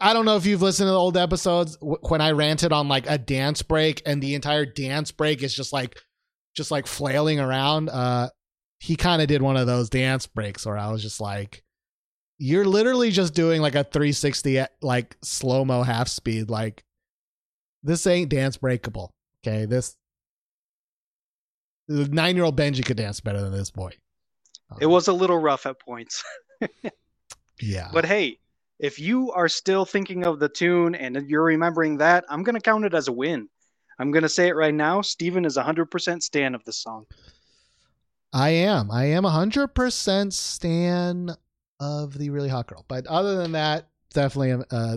I don't know if you've listened to the old episodes when I ranted on like a dance break and the entire dance break is just like just like flailing around. Uh he kind of did one of those dance breaks where I was just like you're literally just doing like a 360 like slow-mo half speed like this ain't dance breakable. Okay? This the 9-year-old Benji could dance better than this boy. It was a little rough at points. [laughs] yeah. But hey, if you are still thinking of the tune and you're remembering that, I'm going to count it as a win. I'm going to say it right now. Steven is 100% stan of the song. I am. I am 100% stan of the really hot girl. But other than that, definitely a, uh,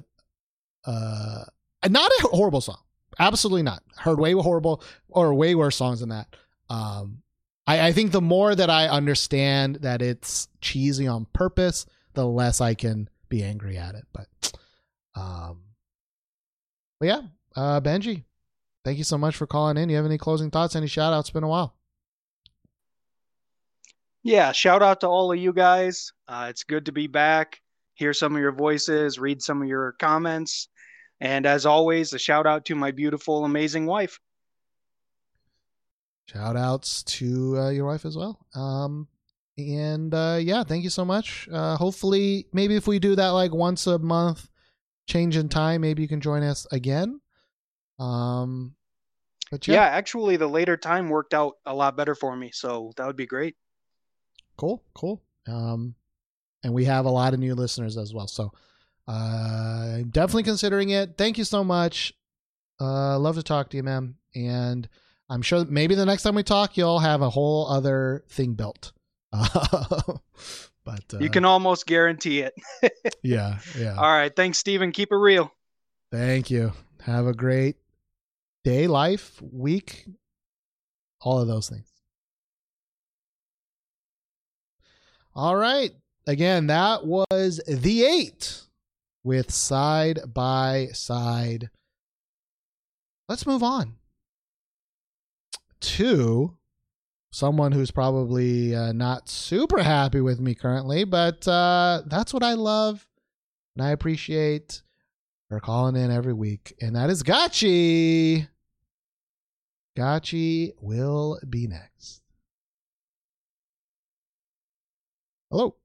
uh, not a horrible song. Absolutely not. Heard way horrible or way worse songs than that. Um, I, I think the more that I understand that it's cheesy on purpose, the less I can be angry at it. But, um, but yeah, uh, Benji, thank you so much for calling in. You have any closing thoughts? Any shout outs? It's been a while. Yeah, shout out to all of you guys. Uh, it's good to be back, hear some of your voices, read some of your comments. And as always, a shout out to my beautiful, amazing wife. Shout outs to uh, your wife as well. Um, and uh, yeah, thank you so much. Uh, hopefully, maybe if we do that like once a month, change in time, maybe you can join us again. Um, but Yeah. yeah, actually, the later time worked out a lot better for me. So that would be great. Cool, cool. Um, and we have a lot of new listeners as well. So uh, I'm definitely considering it. Thank you so much. Uh, love to talk to you, ma'am. And I'm sure maybe the next time we talk, you'll have a whole other thing built. [laughs] but uh, You can almost guarantee it. [laughs] yeah, yeah. All right. Thanks, Steven. Keep it real. Thank you. Have a great day, life, week, all of those things. All right. Again, that was THE8 with side by side. Let's move on to someone who's probably uh, not super happy with me currently, but uh, that's what I love and I appreciate for calling in every week, and that is Gachi. Gachi will be next. Hello.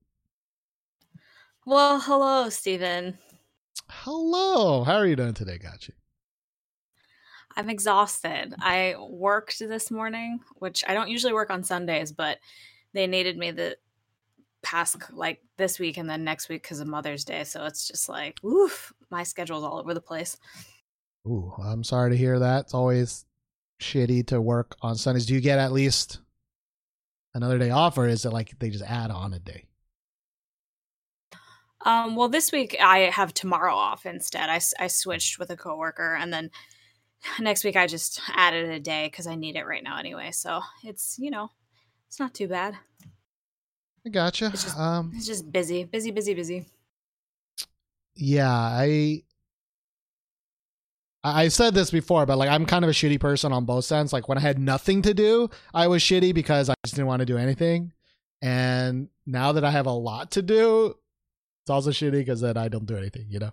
Well, hello, Stephen. Hello. How are you doing today, Gachi? I'm exhausted. I worked this morning, which I don't usually work on Sundays, but they needed me the past like this week and then next week because of Mother's Day. So it's just like, oof, my schedule's all over the place. Ooh, I'm sorry to hear that. It's always shitty to work on Sundays. Do you get at least another day off, or is it like they just add on a day? Um, well, this week I have tomorrow off instead. I, I switched with a coworker, and then next week I just added a day because I need it right now anyway. So it's you know, it's not too bad. I gotcha. It's just- um, It's just busy, busy, busy, busy. yeah, I I said this before, but like I'm kind of a shitty person on both ends. Like when I had nothing to do, I was shitty because I just didn't want to do anything. And now that I have a lot to do, it's also shitty because then I don't do anything, you know?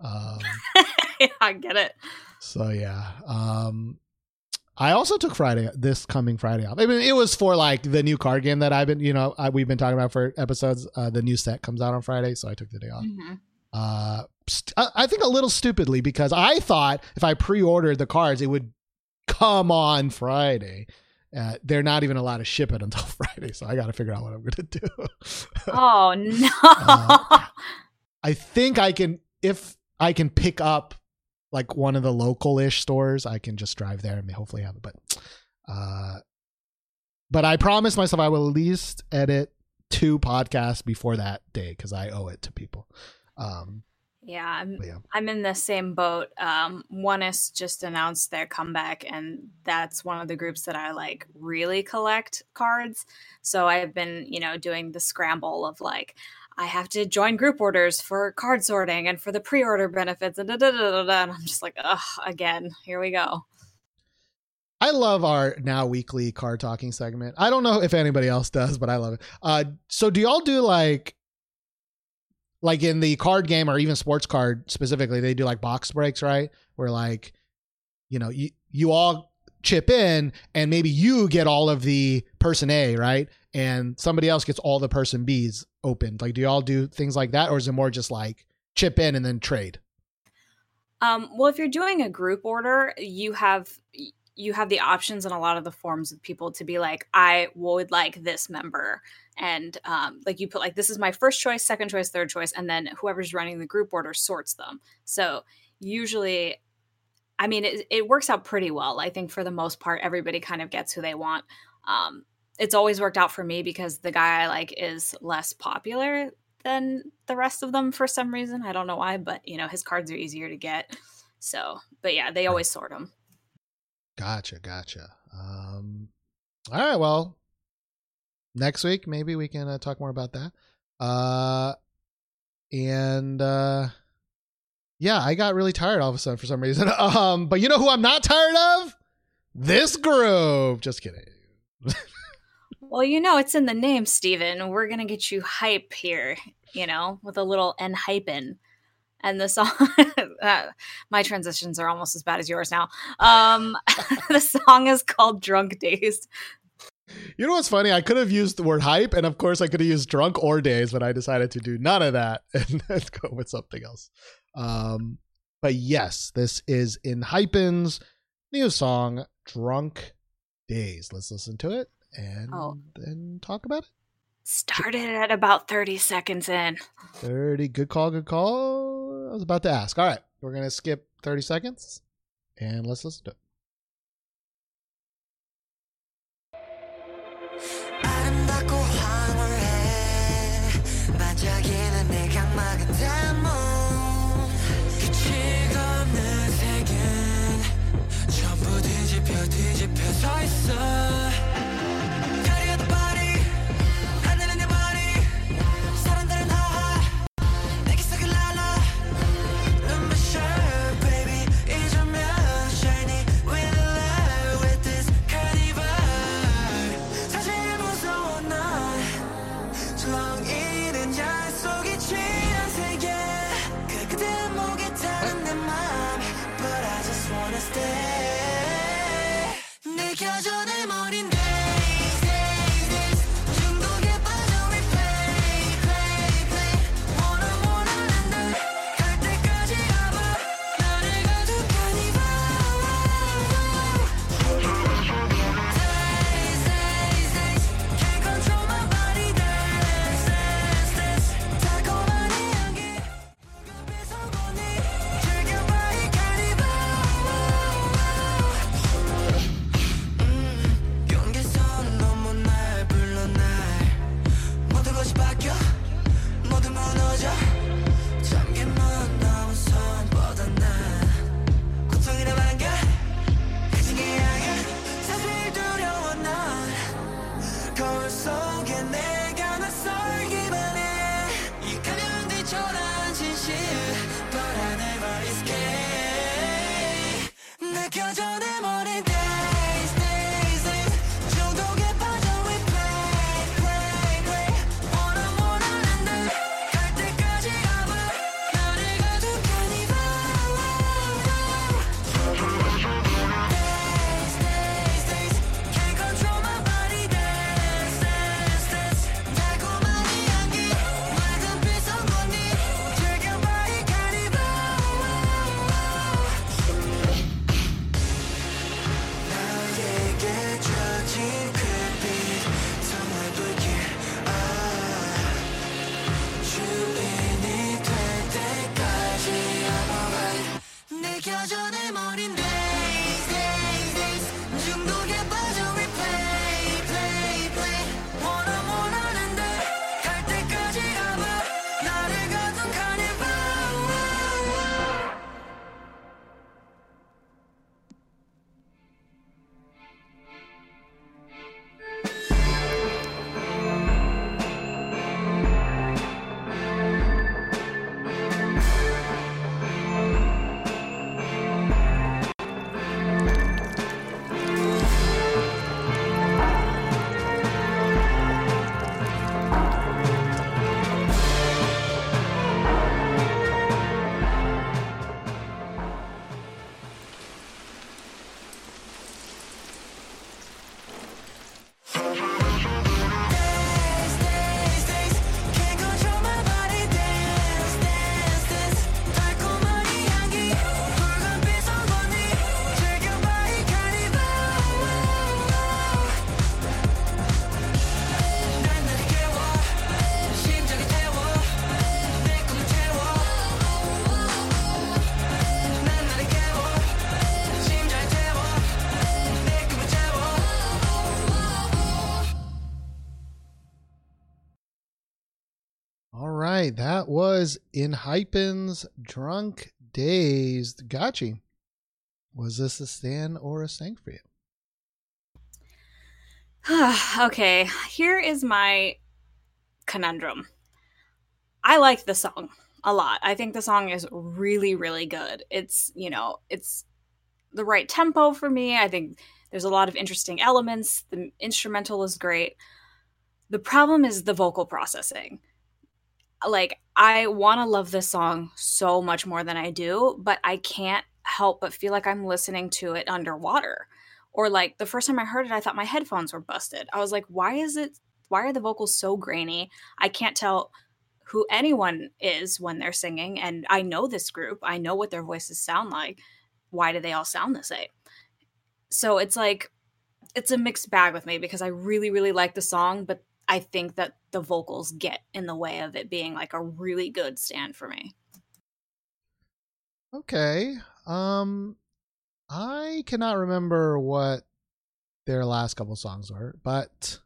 Um [laughs] yeah, I get it. so yeah. Um I also took Friday this coming Friday off. I mean, it was for like the new card game that I've been, you know, I, we've been talking about for episodes. Uh, the new set comes out on Friday, so I took the day off Mhm. Uh st- I think a little stupidly because I thought if I pre-ordered the cards it would come on Friday. Uh, they're not even allowed to ship it until [laughs] Friday, so I got to figure out what I'm gonna do. [laughs] Oh no! Uh, I think I can if I can pick up like one of the local-ish stores, I can just drive there and hopefully have it. But uh, but I promised myself I will at least edit two podcasts before that day because I owe it to people. Um, yeah, I'm, yeah. I'm in the same boat. Um, ONEUS just announced their comeback, and that's one of the groups that I like really collect cards. So I've been, you know, doing the scramble of like, I have to join group orders for card sorting and for the pre-order benefits, and da da da da. da. And I'm just like, ugh, again, here we go. I love our now weekly card talking segment. I don't know if anybody else does, but I love it. Uh, so do y'all do like, like in the card game or even sports card specifically, they do like box breaks, right? Where like, you know, you you all chip in and maybe you get all of the person A, right? And somebody else gets all the person B's opened. Like, do y'all do things like that, or is it more just like chip in and then trade? Um, well, if you're doing a group order, you have you have the options in a lot of the forms of people to be like, I would like this member, and um, like you put like this is my first choice, second choice, third choice, and then whoever's running the group order sorts them. So usually, I mean, it, it works out pretty well. I think for the most part, everybody kind of gets who they want. Um, it's always worked out for me because the guy I like is less popular than the rest of them for some reason. I don't know why, but you know, his cards are easier to get. So, but yeah, they always sort them. Gotcha, gotcha. Um, all right, well, next week maybe we can uh, talk more about that. Uh, and uh, yeah, I got really tired all of a sudden for some reason. [laughs] Um, but you know who I'm not tired of? This group. Just kidding. Well, you know, it's in the name, Steven. We're to get you hype here, you know, with a little N hyping. And the song, [laughs] uh, my transitions are almost as bad as yours now. Um, [laughs] the song is called Drunk-Dazed. You know what's funny? I could have used the word hype, and of course, I could have used drunk or days, but I decided to do none of that [laughs] and let's go with something else. Um, but yes, this is ENHYPEN's new song, Drunk Days. Let's listen to it and Oh. then talk about it. Started at about 30 seconds in. 30, good call, good call. I was about to ask. All right, we're going to skip 30 seconds and let's listen to it. 반짝이는 was ENHYPEN's Drunk Dazed. Gachi. Was this a Stan or a Stank for you? [sighs] okay, here is my conundrum. I like the song a lot. I think the song is really, really good. It's, you know, it's the right tempo for me. I think there's a lot of interesting elements. The instrumental is great. The problem is the vocal processing. Like, I want to love this song so much more than I do, but I can't help but feel like I'm listening to it underwater. Or, like, the first time I heard it, I thought my headphones were busted. I was like, why is it, why are the vocals so grainy? I can't tell who anyone is when they're singing. And I know this group, I know what their voices sound like. Why do they all sound the same? So it's like, it's a mixed bag with me because I really, really like the song, but I think that the vocals get in the way of it being like a really good stand for me. Okay. Um I cannot remember what their last couple songs were, but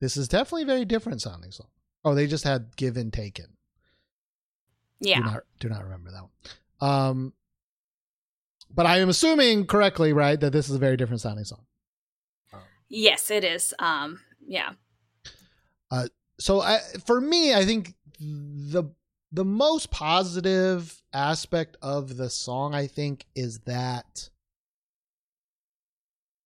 this is definitely a very different sounding song. Oh, they just had Given-Taken. Yeah. Do not do not remember that one. Um but I am assuming correctly, right, that this is a very different sounding song. Yes, it is. Um, yeah. Uh, so I, for me, I think the the most positive aspect of the song, I think, is that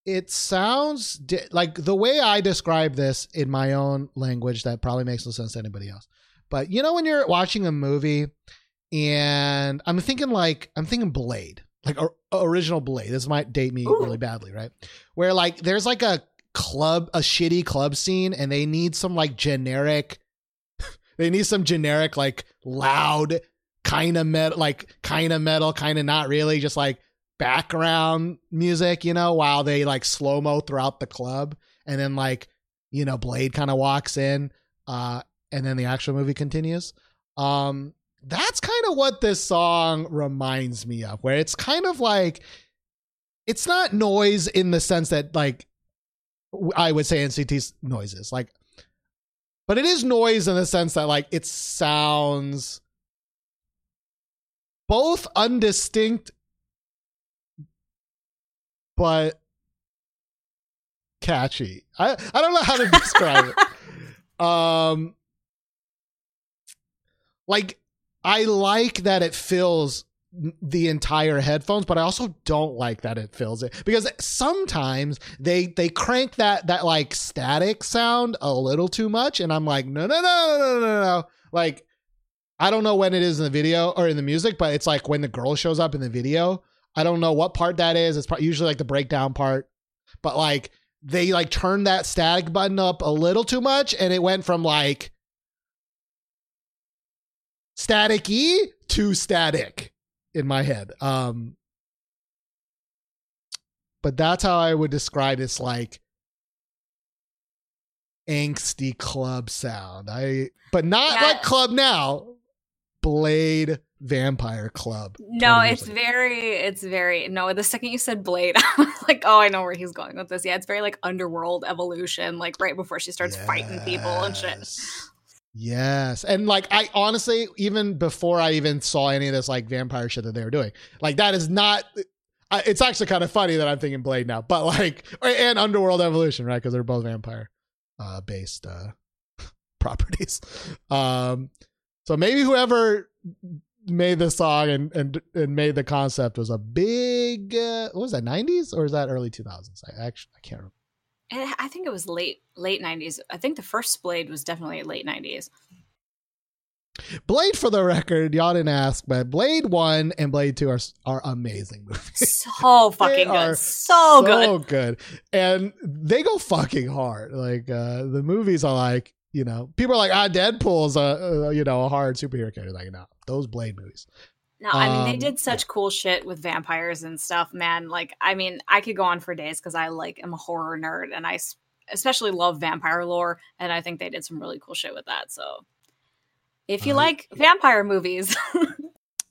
it sounds di- like the way I describe this in my own language. That probably makes no sense to anybody else. But you know, when you're watching a movie, and I'm thinking like I'm thinking Blade, like or, original Blade. This might date me Ooh. really badly, right? Where like there's like a club, a shitty club scene, and they need some like generic. [laughs] they need some generic like loud kind of metal, like kind of metal, kind of not really, just like background music, you know, while they like slow mo throughout the club, and then like you know Blade kind of walks in, uh, and then the actual movie continues. Um, that's kind of what this song reminds me of, where it's kind of like it's not noise in the sense that like I would say NCT's noises, like, but it is noise in the sense that like it sounds both undistinct but catchy. I I don't know how to [laughs] describe it. Um like I like that it fills the entire headphones but i also don't like that it fills it because sometimes they they crank that that like static sound a little too much and i'm like no no no no no no no like i don't know when it is in the video or in the music but it's like when the girl shows up in the video i don't know what part that is. It's usually like the breakdown part. But like they like turned that static button up a little too much and it went from like static e to static in my head um but that's how i would describe this like angsty club sound i but not Yeah. like club now blade vampire club No, it's ago. very, it's very, no, the second you said Blade, [laughs] I was like, oh, I know where he's going with this. Yeah, it's very like underworld evolution, like right before she starts fighting people and shit. Yes. And like I honestly, even before I even saw any of this like vampire shit that they were doing, like that is not it's actually kind of funny that I'm thinking Blade now, but like and Underworld Evolution, right? Because they're both vampire uh based uh [laughs] properties. Um so maybe whoever made the song and and and made the concept was a big uh, what was that 90s or is that early 2000s? I actually I can't remember. I think it was late, late 90s. I think the first Blade was definitely late 90s. Blade, for the record, y'all didn't ask, but Blade One and Blade Two are are amazing [laughs] movies. So fucking good. So, good. so good, and they go fucking hard. Like uh, the movies are like, you know, people are like, ah, Deadpool's a, uh, you know a hard superhero character. Like, no, those Blade movies. No, I mean they Um, did such cool shit with vampires and stuff, man. Like, I mean, I could go on for days because I like am a horror nerd and I especially love vampire lore, and I think they did some really cool shit with that. So, if you Uh, like vampire movies, [laughs]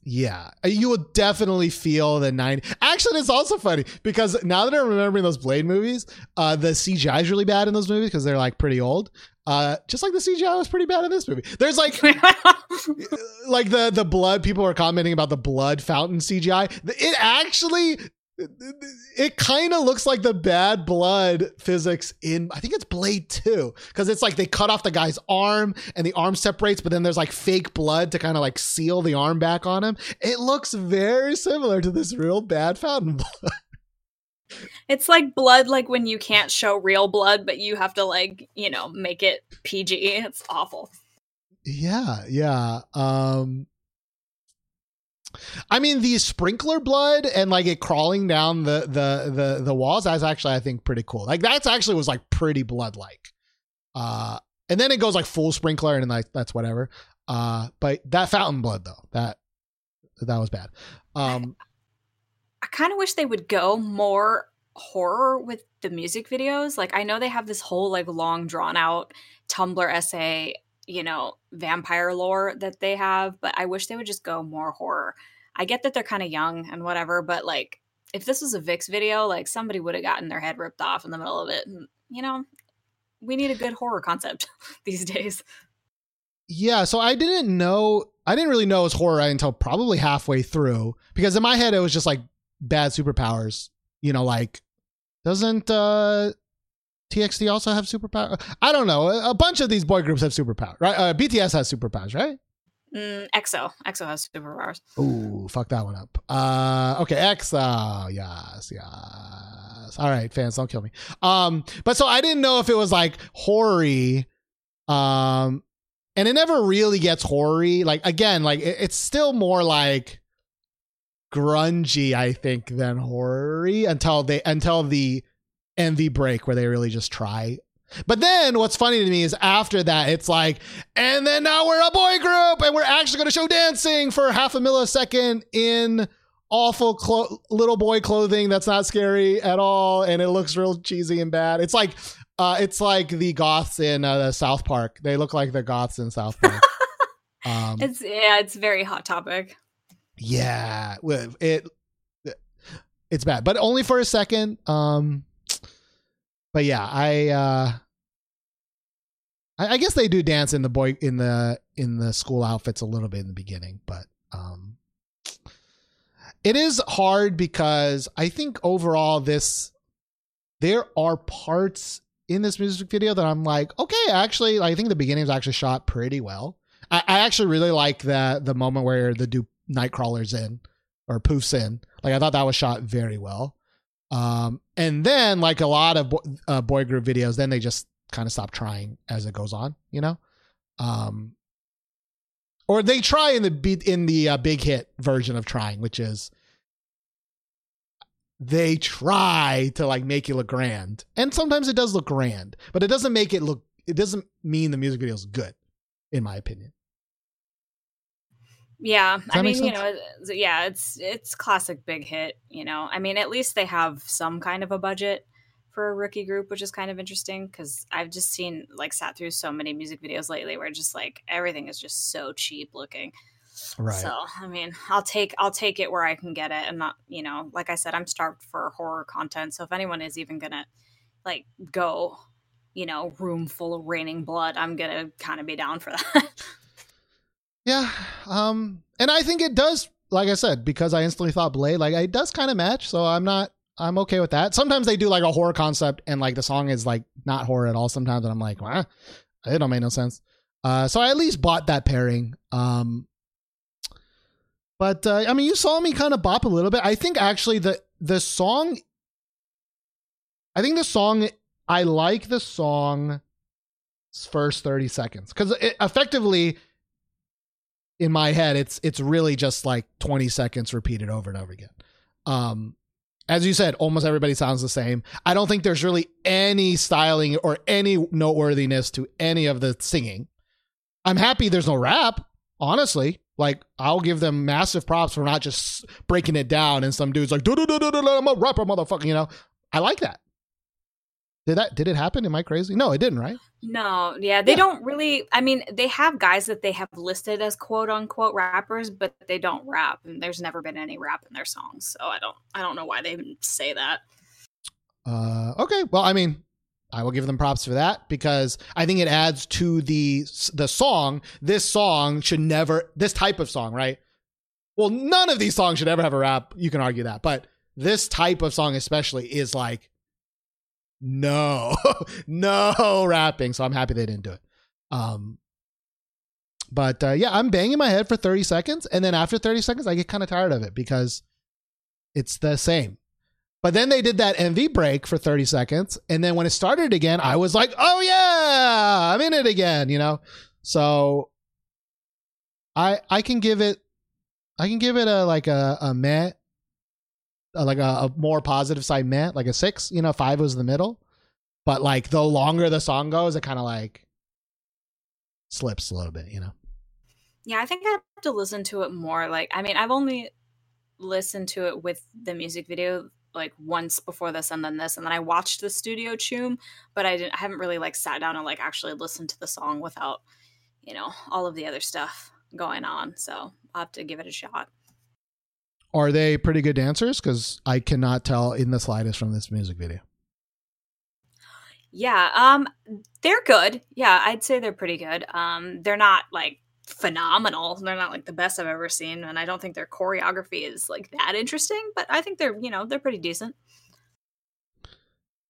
Yeah, Uh, you will definitely feel the nine. Actually, it's also funny because now that I'm remembering those Blade movies, uh, the CGI is really bad in those movies because they're like pretty old. Uh, just like the CGI was pretty bad in this movie. There's like [laughs] like the the blood. People are commenting about the blood fountain CGI. It actually it kind of looks like the bad blood physics in I think it's Blade 2 because it's like they cut off the guy's arm and the arm separates but then there's like fake blood to kind of like seal the arm back on him. It looks very similar to this real bad fountain [laughs] blood. It's like blood, like when you can't show real blood, but you have to like, you know, make it PG. It's awful. Yeah, yeah. Um I mean the sprinkler blood and like it crawling down the the the the walls that's actually I think pretty cool. Like that's actually was like pretty blood like. Uh and then it goes like full sprinkler and like that's whatever. Uh but that fountain blood though, that that was bad. Um I kind of wish they would go more horror with the music videos. Like I know they have this whole like long drawn out Tumblr essay, you know, vampire lore that they have, but I wish they would just go more horror. I get that they're kind of young and whatever, but like if this was a VIXX video, like somebody would have gotten their head ripped off in the middle of it. And, you know, we need a good horror concept [laughs] these days. Yeah, so I didn't know I didn't really know it was horror until probably halfway through because in my head it was just like bad superpowers. You know, like doesn't uh TXT also have superpower? I don't know. A bunch of these boy groups have superpower, right? Uh, BTS has superpowers, right? Mm, EXO, EXO has superpowers. Ooh, fuck that one up. Uh, okay, EXO, yes, yes. All right, fans, don't kill me. Um, but so I didn't know if it was like hoary, um, and it never really gets hoary. Like again, like it, it's still more like grungy, I think, than hoary until they until the MV break where they really just try. But then what's funny to me is after that, it's like, and then now we're a boy group and we're actually going to show dancing for half a millisecond in awful clo- little boy clothing that's not scary at all. And it looks real cheesy and bad. It's like, uh, it's like the goths in uh, South Park. They look like the goths in South Park. [laughs] um, It's yeah, it's very hot topic. Yeah, it it's bad, but only for a second. Um, but yeah, I uh, I, I guess they do dance in the boy in the in the school outfits a little bit in the beginning, but um, it is hard because I think overall this there are parts in this music video that I'm like, okay, actually, I think the beginning is actually shot pretty well. I, actually really like that the moment where the do Nightcrawler's in or Poof's in. Like I thought that was shot very well. Um, and then like a lot of bo- uh, boy group videos, then they just kind of stop trying as it goes on, you know. Um, or they try in the beat in the uh, big hit version of trying, which is they try to like make you look grand, and sometimes it does look grand, but it doesn't make it look. It doesn't mean the music video is good, in my opinion. Yeah, I mean, you know, yeah, it's it's classic big hit. You know, I mean, at least they have some kind of a budget for a rookie group, which is kind of interesting because I've just seen like sat through so many music videos lately where just like everything is just so cheap looking. Right. So I mean, I'll take I'll take it where I can get it, and not you know, like I said, I'm starved for horror content. So if anyone is even gonna like go, you know, room full of raining blood, I'm gonna kind of be down for that. [laughs] Yeah. Um, and I think it does, like I said, because I instantly thought Blade, like it does kind of match. So I'm not, I'm okay with that. Sometimes they do like a horror concept and like the song is like not horror at all sometimes. And I'm like, well, it don't make no sense. Uh, so I at least bought that pairing. Um, but uh, I mean, you saw me kind of bop a little bit. I think actually the the song, I think the song, I like the song first 30 seconds because effectively in my head it's it's really just like 20 seconds repeated over and over again. Um as you said almost everybody sounds the same. I don't think there's really any styling or any noteworthiness to any of the singing. I'm happy there's no rap honestly. Like i'll give them massive props for not just breaking it down and some dudes like "Du-du-du-du-du-du, i'm a rapper motherfucker you know? I like that did that did it happen am i crazy no it didn't right No, yeah, they Yeah. don't really. I mean, they have guys that they have listed as quote unquote rappers, but they don't rap, and there's never been any rap in their songs. So I don't, I don't know why they say that. Uh, okay. Well, I mean, I will give them props for that because I think it adds to the the song. This song should never this type of song, right? Well, none of these songs should ever have a rap. You can argue that, but this type of song especially is like no, [laughs] no rapping. So I'm happy they didn't do it. Um, but uh, yeah, I'm banging my head for 30 seconds, and then after 30 seconds, I get kind of tired of it because it's the same. But then they did that MV break for 30 seconds, and then when it started again, I was like, "Oh yeah, I'm in it again," you know. So I I can give it I can give it a like a a meh, like a, a more positive side meant like a six. You know, five was the middle, but like the longer the song goes, it kind of like slips a little bit. You know. Yeah, I think I have to listen to it more. Like, I mean, I've only listened to it with the music video like once before this and then this, and then I watched the Studio Choom, but I didn't. I haven't really like sat down and like actually listened to the song without, you know, all of the other stuff going on. So I'll have to give it a shot. Are they pretty good dancers? Because I cannot tell in the slightest from this music video. Yeah, um, they're good. Yeah, I'd say they're pretty good. Um, they're not like phenomenal. They're not like the best I've ever seen, and I don't think their choreography is like that interesting. But I think they're you know they're pretty decent.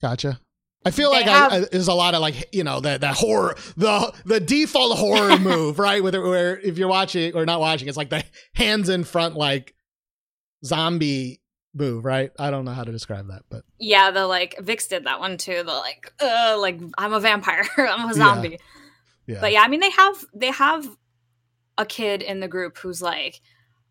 Gotcha. I feel They like have- I, I, there's a lot of like you know that that horror the the default horror [laughs] move right it where if you're watching or not watching it's like the hands in front like zombie move right I don't know how to describe that but Yeah, the like VIXX did that one too. The like, uh, like I'm a vampire, [laughs] I'm a zombie. yeah But yeah, I mean they have they have a kid in the group who's like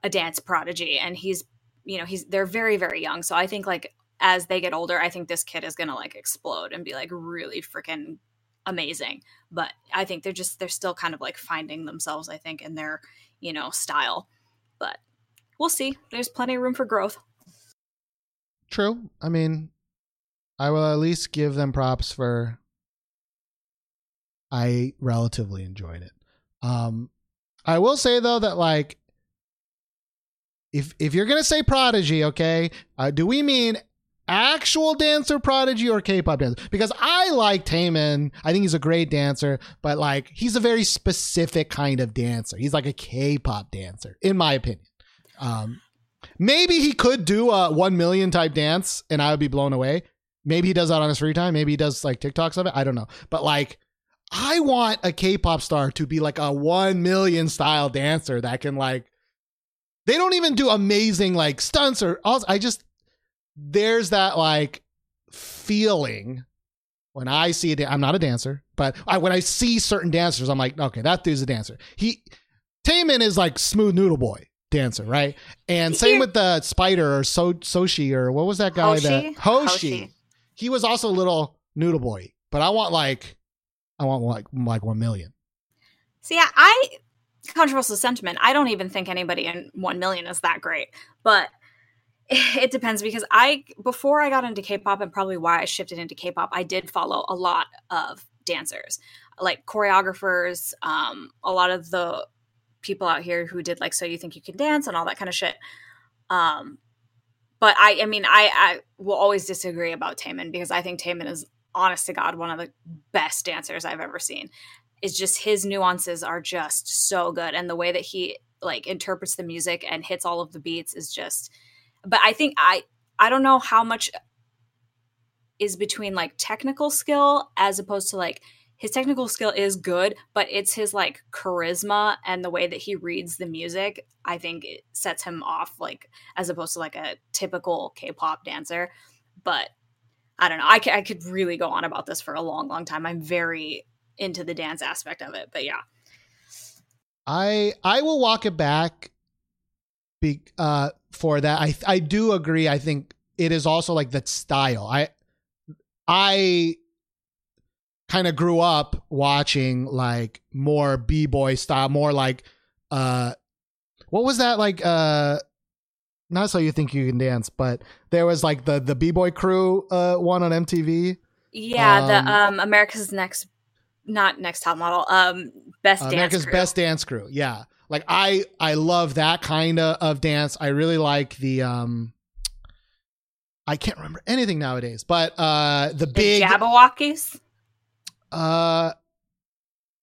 a dance prodigy, and he's you know he's they're very very young. So I think like as they get older, I think this kid is gonna like explode and be like really freaking amazing. But I think they're just they're still kind of like finding themselves. I think in their you know style, but we'll see. There's plenty of room for growth. true I mean I will at least give them props for I relatively enjoyed it um I will say though that like if if you're gonna say prodigy, okay, uh, do we mean actual dancer prodigy or K-pop dancer? Because I like Taemin. I think he's a great dancer, but like he's a very specific kind of dancer. He's like a K-pop dancer, in my opinion. Um, maybe he could do a one million type dance, and I would be blown away. Maybe he does that on his free time. Maybe he does like TikToks of it. I don't know, but like. I want a K-pop star to be like a 1 million style dancer that can like they don't even do amazing like stunts or I just there's that like feeling when I see it I'm not a dancer, but I, when I see certain dancers I'm like, okay, that dude's a dancer. He Taemin is like smooth noodle boy dancer, right? And same with the spider or so Soshi or what was that guy that Hoshi? Hoshi. Hoshi. He was also a little noodle boy, but I want like I want like like 1 million. See, I, I controversial sentiment. I don't even think anybody in one million is that great, but [laughs] it depends because I before I got into K-pop and probably why I shifted into K-pop, I did follow a lot of dancers, like choreographers, um, a lot of the people out here who did like so you think you can dance and all that kind of shit. Um, but I, I mean, I, I will always disagree about Taemin because I think Taemin is honest to God one of the best dancers I've ever seen. It's just his nuances are just so good, and the way that he like interprets the music and hits all of the beats is just. But I think I I don't know how much is between like technical skill as opposed to like his technical skill is good, but it's his like charisma and the way that he reads the music. I think it sets him off like as opposed to like a typical K-pop dancer. But I don't know. I, c- I could really go on about this for a long, long time. I'm very into the dance aspect of it, but yeah. I I will walk it back be, uh for that. I I do agree. I think it is also like the style. I I kind of grew up watching like more b-boy style, more like uh what was that like uh not so you think you can dance, but there was like the the b-boy crew uh one on MTV. Yeah, Um, the um America's Next not next top model, um best dance America's crew. Best Dance Crew. Yeah. Like I I love that kind of, of dance. I really like the um I can't remember anything nowadays, but uh the The big Jabbawockeez. Uh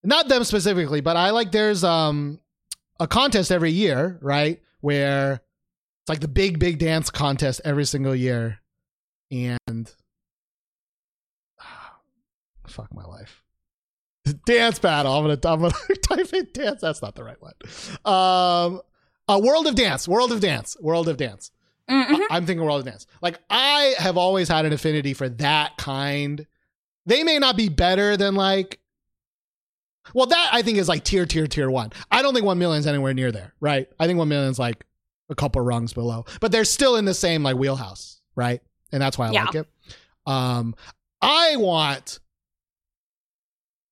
not them specifically, but I like there's um a contest every year, right? Where it's like the big big dance contest every single year and [sighs] fuck my life. [laughs] Dance battle. I'm gonna I'm gonna [laughs] type in dance. That's not the right one. Um, a world of dance. World of dance. World of dance. Mhm. I'm thinking World of Dance. Like I have always had an affinity for that kind. They may not be better than like well, that I think is like tier, tier, tier one. I don't think one million is anywhere near there, right? I think one million is like a couple rungs below, but they're still in the same like wheelhouse, right? And that's why I Yeah. like it. Um, I want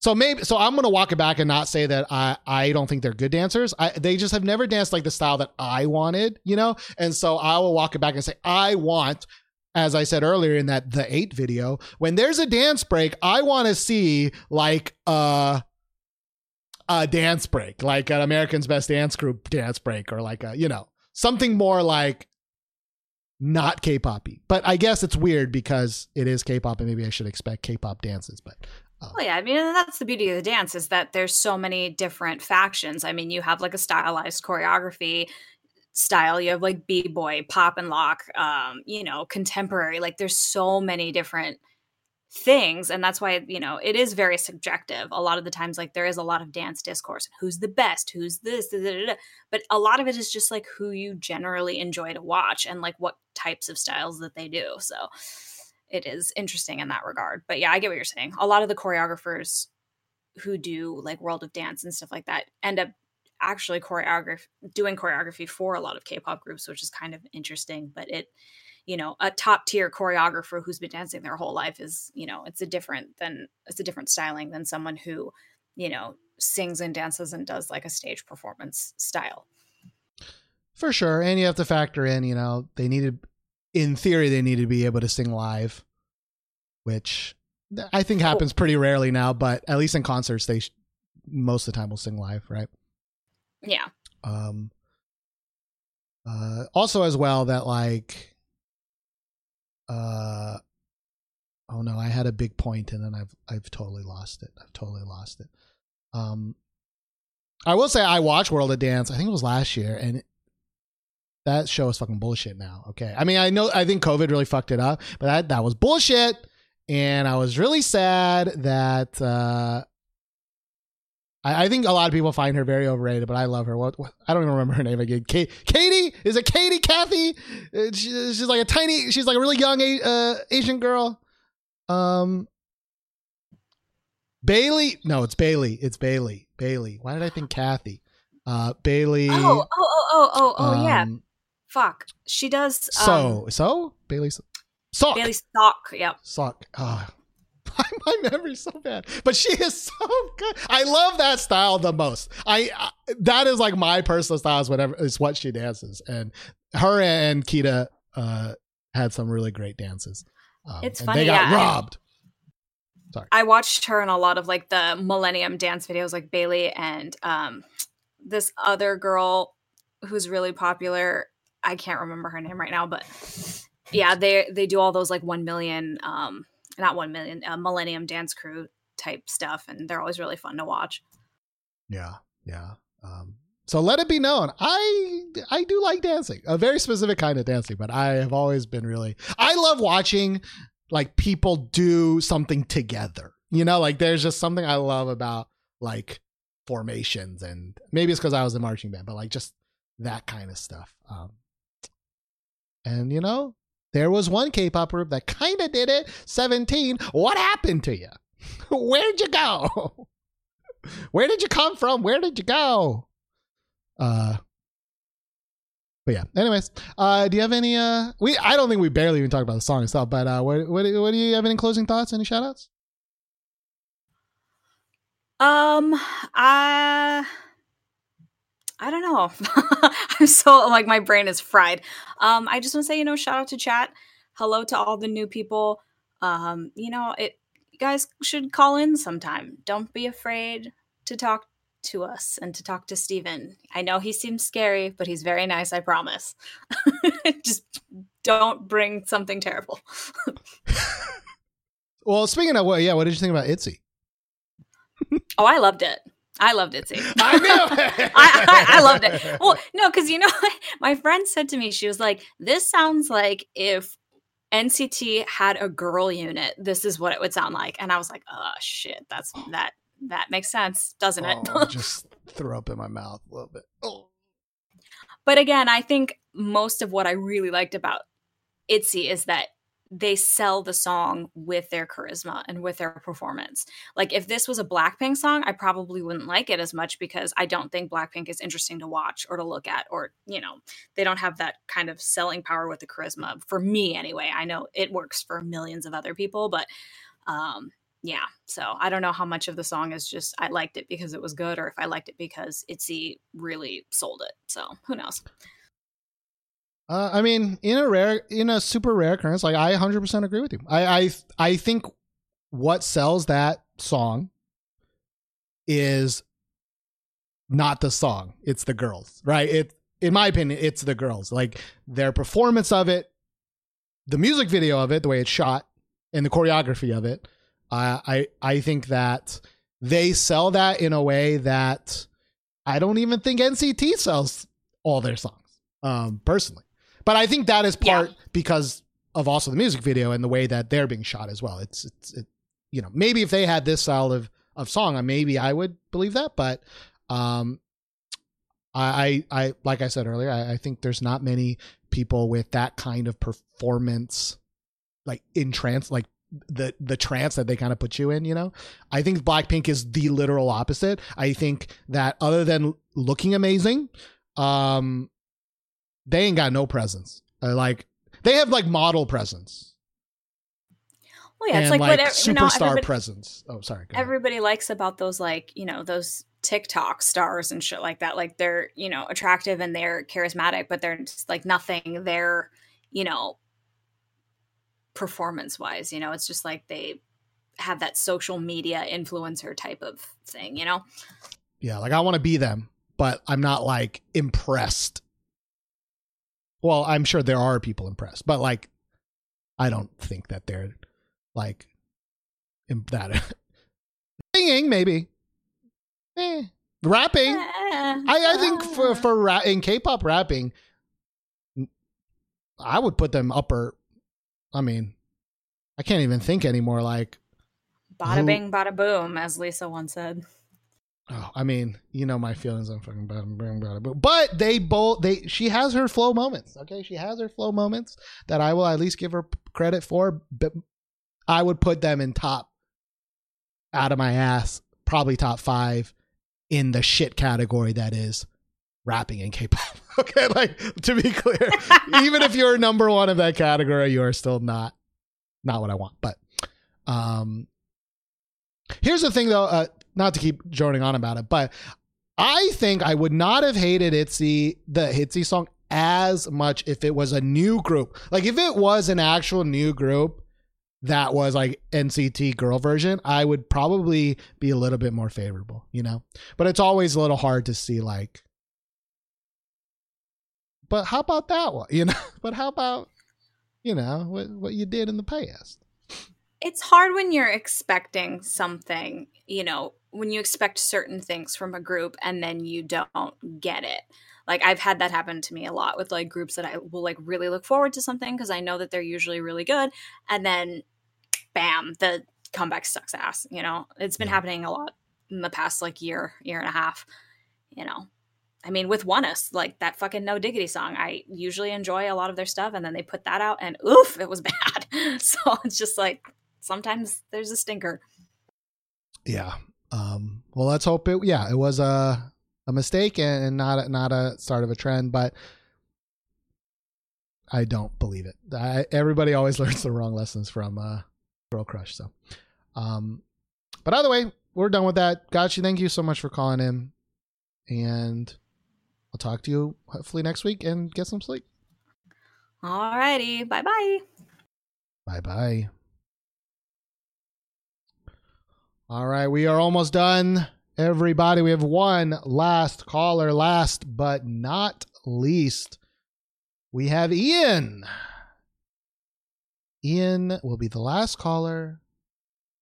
so maybe so I'm gonna walk it back and not say that I I don't think they're good dancers. I they just have never danced like the style that I wanted, you know. And so I will walk it back and say I want, as I said earlier in that THE8 video, when there's a dance break, I want to see like a a dance break, like an American's Best Dance Group dance break, or like a you know something more like not K-poppy. But I guess it's weird because it is K-pop, and maybe I should expect K-pop dances. But um. Well, yeah, I mean, that's the beauty of the dance is that there's so many different factions. I mean, you have like a stylized choreography style. You have like b-boy, pop and lock, um, you know, contemporary. Like, there's so many different things, and that's why you know it is very subjective. A lot of the times, like there is a lot of dance discourse. Who's the best? Who's this? Da, da, da. But a lot of it is just like who you generally enjoy to watch and like what types of styles that they do. So it is interesting in that regard. But yeah, I get what you're saying. A lot of the choreographers who do like World of Dance and stuff like that end up actually choreograph doing choreography for a lot of K-pop groups, which is kind of interesting. But it, you know, a top tier choreographer who's been dancing their whole life is, you know, it's a different than it's a different styling than someone who, you know, sings and dances and does like a stage performance style. For sure. And you have to factor in, you know, they needed, in theory, they need to be able to sing live, which I think happens pretty rarely now, but at least in concerts, they most of the time will sing live, right? Yeah. Um, uh, also, as well, that like, uh, oh no, I had a big point and then I've I've totally lost it. I've totally lost it. Um, I will say I watched World of Dance. I think it was last year, and that show is fucking bullshit now. Okay, I mean I know I think COVID really fucked it up, but that that was bullshit, and I was really sad that. uh I, I think a lot of people find her very overrated, but I love her. What, what I don't even remember her name again. Kate, Katie is it Katie? Kathy? Uh, she- she's like a tiny. She's like a really young uh, Asian girl. Um, Bailey. No, it's Bailey. It's Bailey. Bailey. Why did I think Kathy? Uh, Bailey. Oh, oh, oh, oh, oh, oh, yeah. um, Fuck. She does. Um, So so Bailey. Sok. Bailey Stock. Yep. Sok. Oh, [laughs] my memory's so bad, but she is so good. I love that style the most. I, I that is like my personal style is whatever is what she dances, and her and Kita uh, had some really great dances. Um, It's funny, They got yeah, I- robbed. I watched her in a lot of like the Millennium dance videos, like Bailey and um, this other girl who's really popular. I can't remember her name right now, but yeah, they they do all those like one million, um, not one million, uh, Millennium Dance Crew type stuff, and they're always really fun to watch. Yeah, yeah. Um, so let it be known, I I do like dancing, a very specific kind of dancing, but I have always been really. I love watching like people do something together. You know, like there's just something I love about like formations, and maybe it's because I was in marching band, but like just that kind of stuff. Um, and you know, there was one K-pop group that kind of did it. Seventeen. What happened to you? [laughs] Where'd you go? [laughs] Where did you come from? Where did you go? Uh but yeah. Anyways, uh do you have any uh we I don't think we barely even talked about the song itself, but uh what what, what do you have any closing thoughts? Any shout outs? Um, I I don't know. [laughs] I'm so like my brain is fried. Um, I just want to say, you know, shout out to chat. Hello to all the new people. Um, you know, it you guys should call in sometime. Don't be afraid to talk to us and to talk to Steven. I know he seems scary, but he's very nice, I promise. [laughs] just don't bring something terrible. [laughs] Well, speaking of what, yeah, what did you think about Itzy? Oh, I loved it. I loved it too. I knew it. [laughs] I, I, I loved it. Well, no, because you know, [laughs] my friend said to me, she was like, "This sounds like if NCT had a girl unit. This is what it would sound like." And I was like, "Oh shit, that's that that makes sense, doesn't it?" Oh, [laughs] just threw up in my mouth a little bit. Oh. But again, I think most of what I really liked about ITZY is that they sell the song with their charisma and with their performance. Like if this was a Blackpink song, I probably wouldn't like it as much because I don't think Blackpink is interesting to watch or to look at or, you know, they don't have that kind of selling power with the charisma for me anyway. I know it works for millions of other people, but um yeah, so I don't know how much of the song is just I liked it because it was good or if I liked it because ITZY really sold it. So, who knows? Uh, I mean, in a rare, in a super rare occurrence, like I 100% agree with you. I, I, I think what sells that song is not the song; it's the girls, right? It, in my opinion, it's the girls. Like their performance of it, the music video of it, the way it's shot, and the choreography of it. I, I think that they sell that in a way that I don't even think NCT sells all their songs, um, personally. But I think that is part because of also the music video and the way that they're being shot as well. It's it's it, you know maybe if they had this style of of song, maybe I would believe that. But um, I I, I like I said earlier, I, I think there's not many people with that kind of performance, like in trance, like the the trance that they kind of put you in. You know, I think Blackpink is the literal opposite. I think that other than looking amazing, um, they ain't got no presence. Uh, like they have like model presence Well, yeah, it's like, like, whatever you know, superstar presence. Oh, sorry. everybody likes about those like you know those TikTok stars and shit like that. Like they're you know attractive and they're charismatic, but they're just like nothing. They're you know performance wise, you know, it's just like they have that social media influencer type of thing, you know. Yeah, like I want to be them, but I'm not like impressed. Well, I'm sure there are people impressed, but like I don't think that they're like that [laughs] singing maybe. Eh. Rapping. I, I think for [laughs] for ra- in K-pop rapping I would put them upper I mean, I can't even think anymore like bada who- bing, bada boom, as Lisa once said. Oh, I mean, you know my feelings on fucking bada boom. But they both they she has her flow moments. Okay, she has her flow moments that I will at least give her credit for. But I would put them in top out of my ass, probably top five in the shit category that is rapping in K-pop. [laughs] okay, like to be clear, [laughs] even if you're number one of that category, you are still not not what I want. But um, here's the thing, though. Uh, not to keep droning on about it, but I think I would not have hated Itzy the Hitsy song as much if it was a new group. Like if it was an actual new group that was like NCT girl version, I would probably be a little bit more favorable, you know. But it's always a little hard to see like but how about that one? [laughs] You know, but how about you know what what you did in the past? It's hard when you're expecting something, you know, when you expect certain things from a group and then you don't get it. Like I've had that happen to me a lot with like groups that I will like really look forward to something because I know that they're usually really good and then bam, the comeback sucks ass, you know. It's been happening a lot in the past like year, year and a half, you know. I mean, with ONEUS, like that fucking No Diggity song, I usually enjoy a lot of their stuff, and then they put that out, and oof, it was [laughs] bad. so it's just like sometimes there's a stinker. Yeah. Um, well, let's hope it. Yeah, it was a a mistake and, and not a, not a start of a trend, but I don't believe it. I, everybody always [laughs] learns the wrong lessons from uh, Girl Crush. So, um, but either way, we're done with that. Gotcha. Thank you so much for calling in, and I'll talk to you hopefully next week and get some sleep. All righty. bye bye. Bye bye. All right, we are almost done. Everybody, we have one last caller, last but not least. We have Ian. Ian will be the last caller.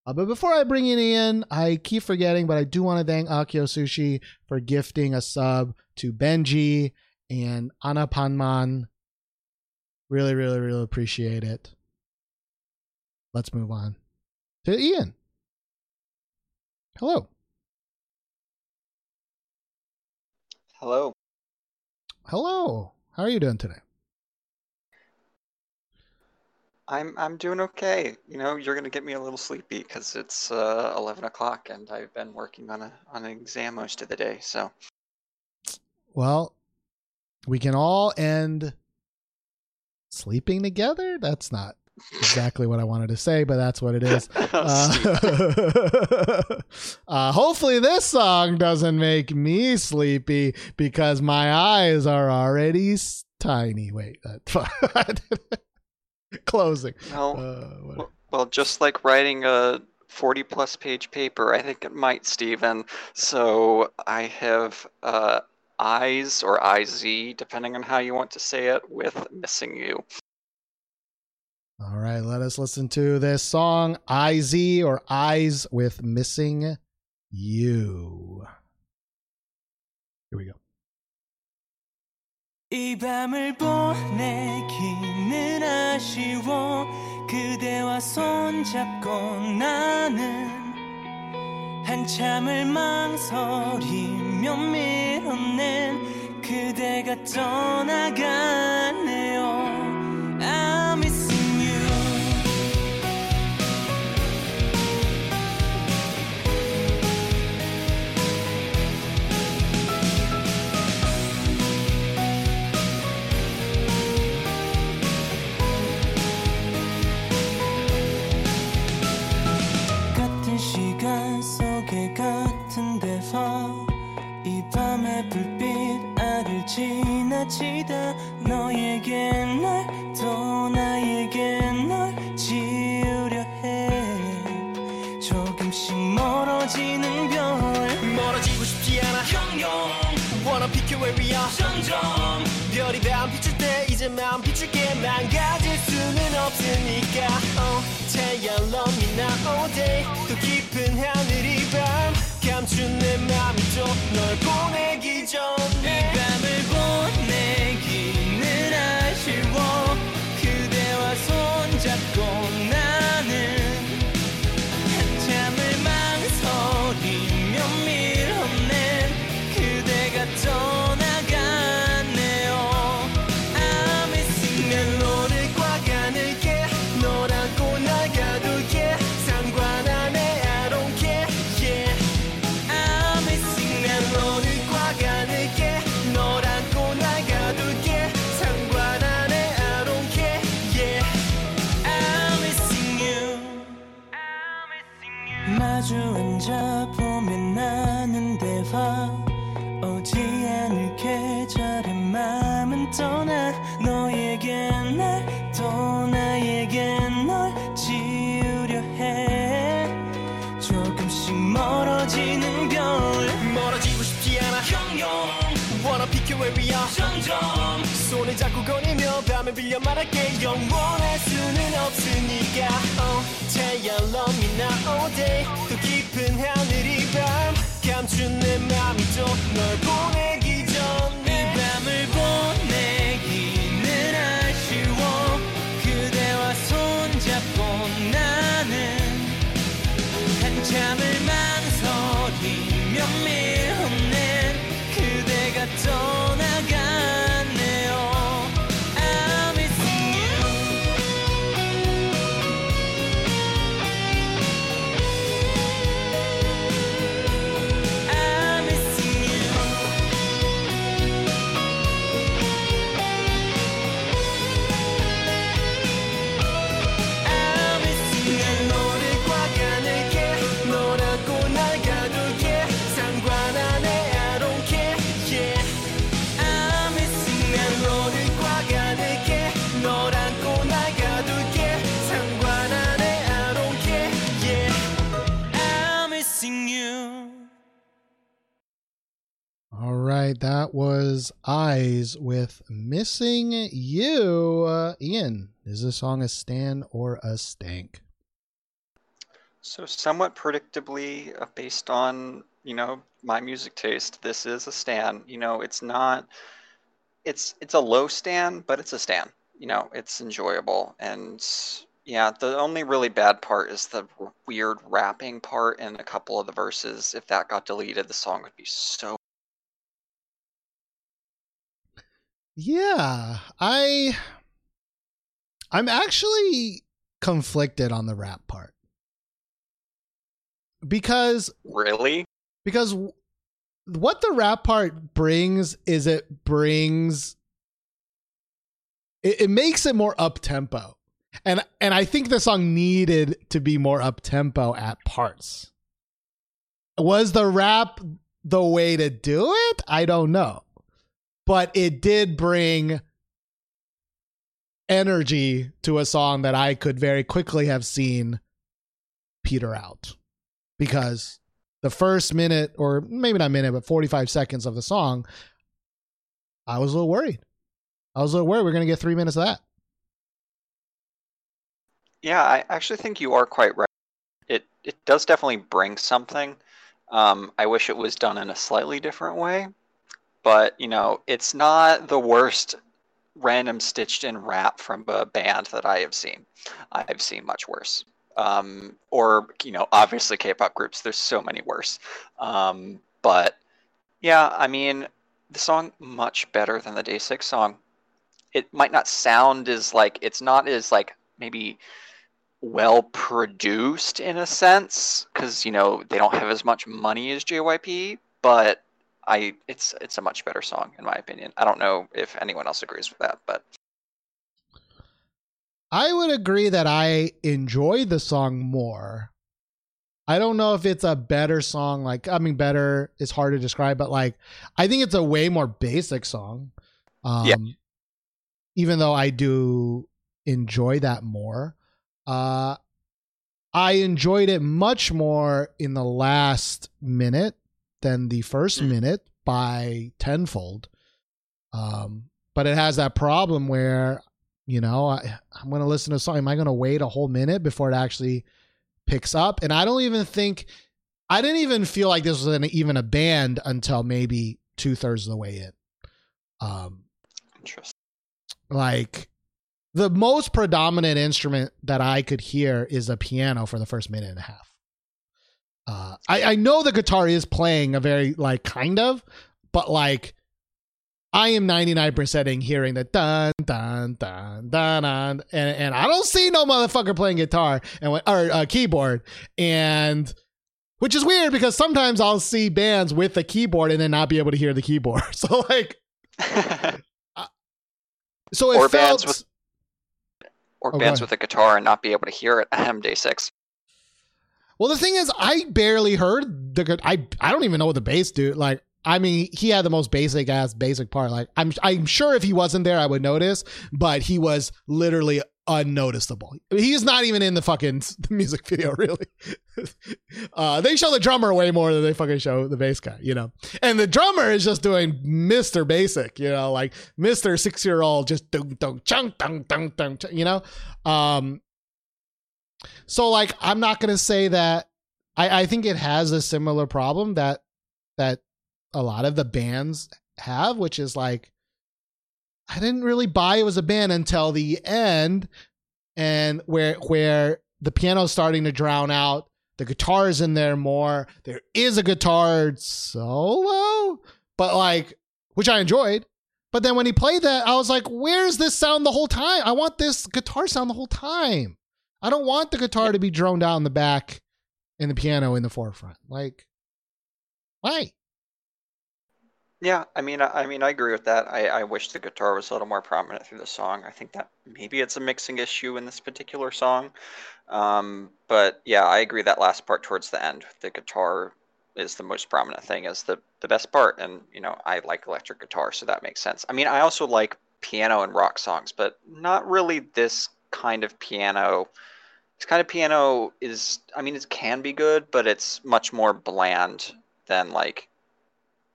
Uh, but before I bring in Ian, I keep forgetting, but I do want to thank Akio Sushi for gifting a sub to Benji and Anna Panman. Really, really, really appreciate it. Let's move on to Ian. Hello. Hello. Hello. How are you doing today? I'm I'm doing okay. You know, you're gonna get me a little sleepy because it's uh, 11 o'clock and I've been working on a on an exam most of the day. So Well, we can all end sleeping together. That's not exactly what I wanted to say, but that's what it is. [laughs] Uh, [laughs] uh, hopefully, this song doesn't make me sleepy because my eyes are already s- tiny. Wait, that [laughs] closing. well, Uh, well, well, just like writing a 40 plus page paper, I think it might, Stephen. So I have uh, eyes or IZ, depending on how you want to say it, with missing you. all right, let us listen to this song, IZ or Eyes with Missing You. Here we go. 이 밤을 보내기는 아쉬워 그대와 손잡고 나는 한참을 망설이며 밀어낸 그대가 떠나가네 지나치다 너에게 날또 나에게 널 지우려 해. 조금씩 멀어지는 별. 멀어지고 싶지 않아. 영영. Wanna pick you where we are 점점. 별이 밤 비출 때 이제 마음 비출게. 망가질 수는 없으니까. oh, 태양 love me now all day 또 깊은 하늘이 밤. 감춘 내 맘이 또널 보내기 전 잡고 거니며 밤을 빌려 말할게. 영원할 수는 없으니까. Oh, 태양 love me now all day. 또 깊은 하늘이 밤. 감춘 내 맘이 또 널 보내기 right, that was Eyes with Missing You. Uh, Ian, is this song a stan or a stank? So somewhat predictably, uh, based on you know my music taste, this is a stan. You know, it's not. It's it's a low stan, but it's a stan. You know, it's enjoyable, and yeah, the only really bad part is the weird rapping part in a couple of the verses. If that got deleted, the song would be so. Yeah, I I'm actually conflicted on the rap part. Because Really? because what the rap part brings is it brings it, it makes it more up tempo and and i think the song needed to be more up tempo at parts was the rap the way to do it i don't know but it did bring energy to a song that i could very quickly have seen peter out because the first minute or maybe not minute but 45 seconds of the song i was a little worried i was a little worried we're going to get three minutes of that Yeah, I actually think you are quite right. It it does definitely bring something. Um, I wish it was done in a slightly different way, but you know, it's not the worst random stitched in rap from a band that I have seen. I've seen much worse. Um, or you know, obviously K-pop groups. There's so many worse. Um, but yeah, I mean, the song much better than the DAY6 song. It might not sound as like it's not as like maybe well produced in a sense because you know they don't have as much money as JYP, but I it's it's a much better song in my opinion. I don't know if anyone else agrees with that, but i would agree that i enjoy the song more i don't know if it's a better song like i mean better is hard to describe but like i think it's a way more basic song um Yeah. even though i do enjoy that more uh i enjoyed it much more in the last minute than the first Mm. minute by tenfold um but it has that problem where you know I, i'm going to listen to a song am i going to wait a whole minute before it actually picks up and i don't even think i didn't even feel like this was an, even a band until maybe two-thirds of the way in um interesting. like the most predominant instrument that I could hear is a piano for the first minute and a half. Uh, I, I know the guitar is playing a very like kind of, but like I am 99% hearing the dun dun dun dun dun and, and I don't see no motherfucker playing guitar and or uh, keyboard and which is weird because sometimes I'll see bands with the keyboard and then not be able to hear the keyboard. [laughs] So like [laughs] so it Or felt bands with- or Oh, go bands with a guitar and not be able to hear it. [laughs] Ahem, DAY6. Well, the thing is, I barely heard the. I I don't even know what the bass dude Like, I mean, he had the most basic ass basic part. Like, I'm I'm sure if he wasn't there, I would notice, but he was literally unnoticeable. He's not even in the fucking music [laughs] video, really. [laughs] uh, they show the drummer way more than they fucking show the bass guy, you know. And the drummer is just doing Mister Basic, you know, like Mister Six Year Old, just dun dun chunk dun dun dun, you know. Um, so like I'm not gonna say that I, I think it has a similar problem that that a lot of the bands have, which is like I didn't really buy it was a band until the end and where where the piano's starting to drown out, the guitar is in there more. There is a guitar solo, but like which I enjoyed. But then when he played that, I was like, where's this sound the whole time? I want this guitar sound the whole time. I don't want the guitar to be droned out in the back and the piano in the forefront. Like, why? Yeah, I mean, I, I mean, I agree with that. I, I wish the guitar was a little more prominent through the song. I think that maybe it's a mixing issue in this particular song. Um, but yeah, I agree that last part towards the end, the guitar is the most prominent thing, is the the best part. And you know, I like electric guitar, so that makes sense. I mean, I also like piano and rock songs, but not really this kind of piano. This kind of piano is, I mean, it can be good, but it's much more bland than like,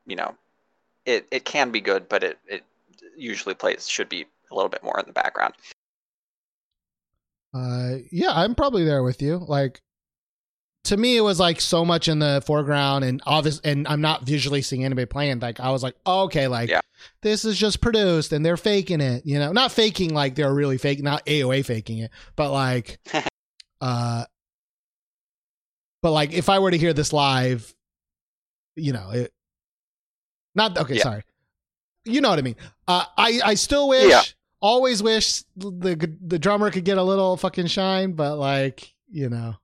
you know, it it can be good, but it it usually plays should be a little bit more in the background. Uh, yeah, I'm probably there with you. Like, to me, it was like so much in the foreground, and obvious, and I'm not visually seeing anybody playing. Like, I was like, oh, okay, like Yeah. this is just produced, and they're faking it. You know, not faking like they're really fake not AOA faking it, but like, [laughs] uh, but like if I were to hear this live, you know, it. Not okay. Yeah. Sorry, you know what I mean. Uh, I I still wish, Yeah. always wish the the drummer could get a little fucking shine, but like you know,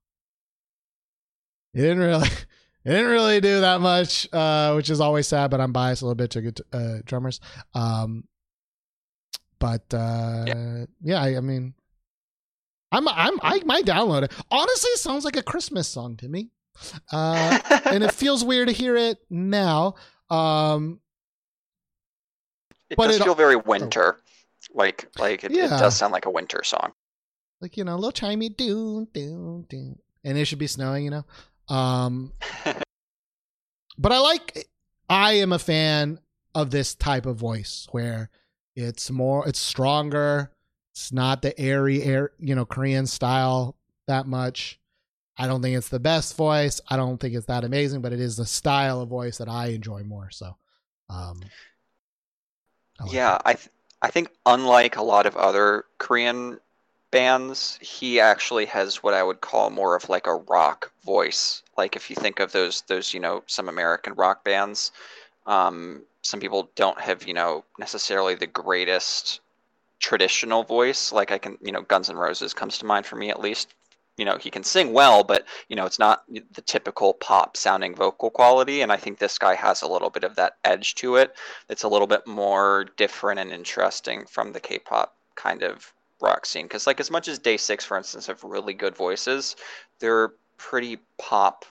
it didn't really, [laughs] it didn't really do that much, uh, which is always sad. But I'm biased a little bit to good uh, drummers. Um, but uh, yeah, I, I mean, I'm I'm I might download it. Honestly, it sounds like a Christmas song to me. Uh, and it [laughs] feels weird to hear it now. Um, It But does it- feel very winter, like like it, it does sound like a winter song. like you know, a little chimey doon doon doon, and it should be snowing, you know. Um, [laughs] but I like. I am a fan of this type of voice where it's more, it's stronger. It's not the airy, air, you know, Korean style that much. I don't think it's the best voice. I don't think it's that amazing, but it is the style of voice that I enjoy more. So, um, I like yeah, it. I th- I think unlike a lot of other Korean bands, he actually has what I would call more of like a rock voice. Like if you think of those those you know some American rock bands, um, some people don't have you know necessarily the greatest traditional voice. Like I can you know Guns N' Roses comes to mind for me at least. You know he can sing well, but you know it's not the typical pop sounding vocal quality. And I think this guy has a little bit of that edge to it it's a little bit more different and interesting from the K-pop kind of rock scene. Because like as much as DAY6, for instance, have really good voices, they're pretty pop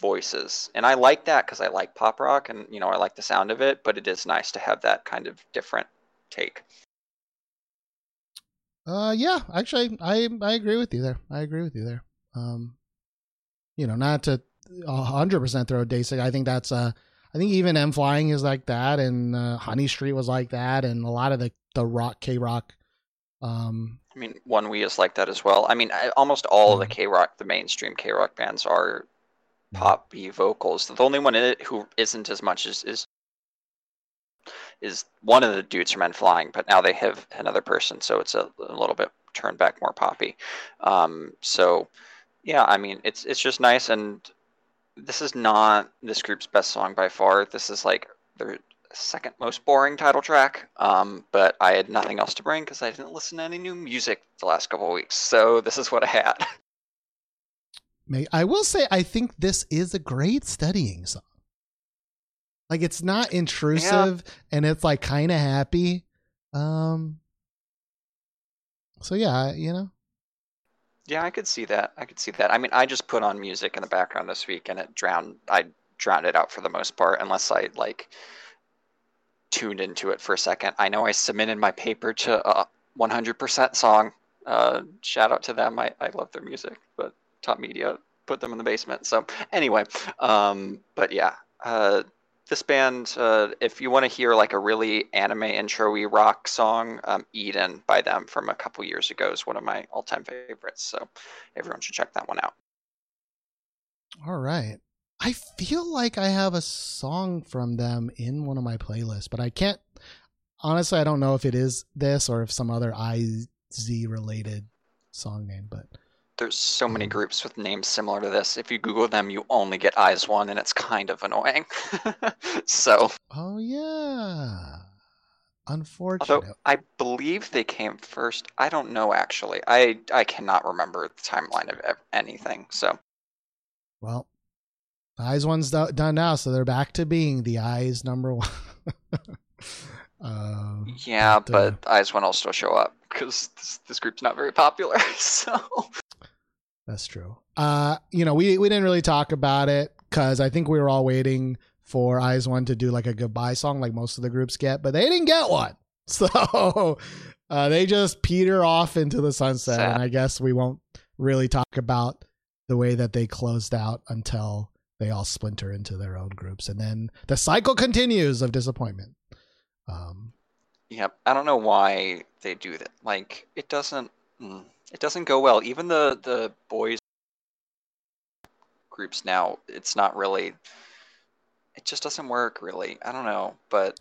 voices, and I like that because I like pop rock and you know I like the sound of it. But it is nice to have that kind of different take. Uh, yeah, actually, I I agree with you there. I agree with you there. Um, you know, not to a hundred percent throw DAY6. I think that's uh, I think even N.Flying is like that, and uh, Honeyst was like that, and a lot of the the rock K rock. Um, I mean, ONEWE is like that as well. I mean, I, almost all of the. K rock, the mainstream K rock bands are pop B vocals. The only one in it who isn't as much is is is one of the dudes from N.Flying, but now they have another person, so it's a, a little bit turned back more poppy. Um, so yeah, I mean, it's it's just nice, and this is not this group's best song by far. This is like their second most boring title track. Um, but I had nothing else to bring because I didn't listen to any new music the last couple of weeks, so [laughs] this is what I had. may I will say I think this is a great studying song. Like it's not intrusive, and it's like kind of happy. Um. So yeah, you know. Yeah, I could see that. I could see that. I mean, I just put on music in the background this week, and it drowned. I drowned it out for the most part, unless I like tuned into it for a second. I know I submitted my paper to a 100% song. Uh, shout out to them. I, I love their music, but Top Media put them in the basement. So anyway, um, but yeah, uh, this band, uh, if you want to hear like a really anime intro-y rock song, um, Eden by them from a couple years ago is one of my all-time favorites. So everyone should check that one out. All right. I feel like I have a song from them in one of my playlists, but I can't. Honestly, I don't know if it is this or if some other IZ related song name, but There's so many groups with names similar to this. If you Google them, you only get IZ*ONE, and it's kind of annoying. [laughs] so, oh yeah. Unfortunate. although I believe they came first, I don't know actually. I I cannot remember the timeline of anything. So Well, the IZ*ONE's do- done now, so they're back to being the eyes number [laughs] one. um, yeah, But, uh, but IZ*ONE will still show up because this, this group's not very popular. [laughs] So That's true. Uh, you know, we we didn't really talk about it because I think we were all waiting for IZ*ONE to do like a goodbye song, like most of the groups get, but they didn't get one. [laughs] So uh, they just peter off into the sunset, Sad. and I guess we won't really talk about the way that they closed out until they all splinter into their own groups, and then the cycle continues of disappointment. Um, Yep. I don't know why they do that. Like it doesn't mm, it doesn't go well. Even the the boys groups now, it's not really it just doesn't work really. I don't know, but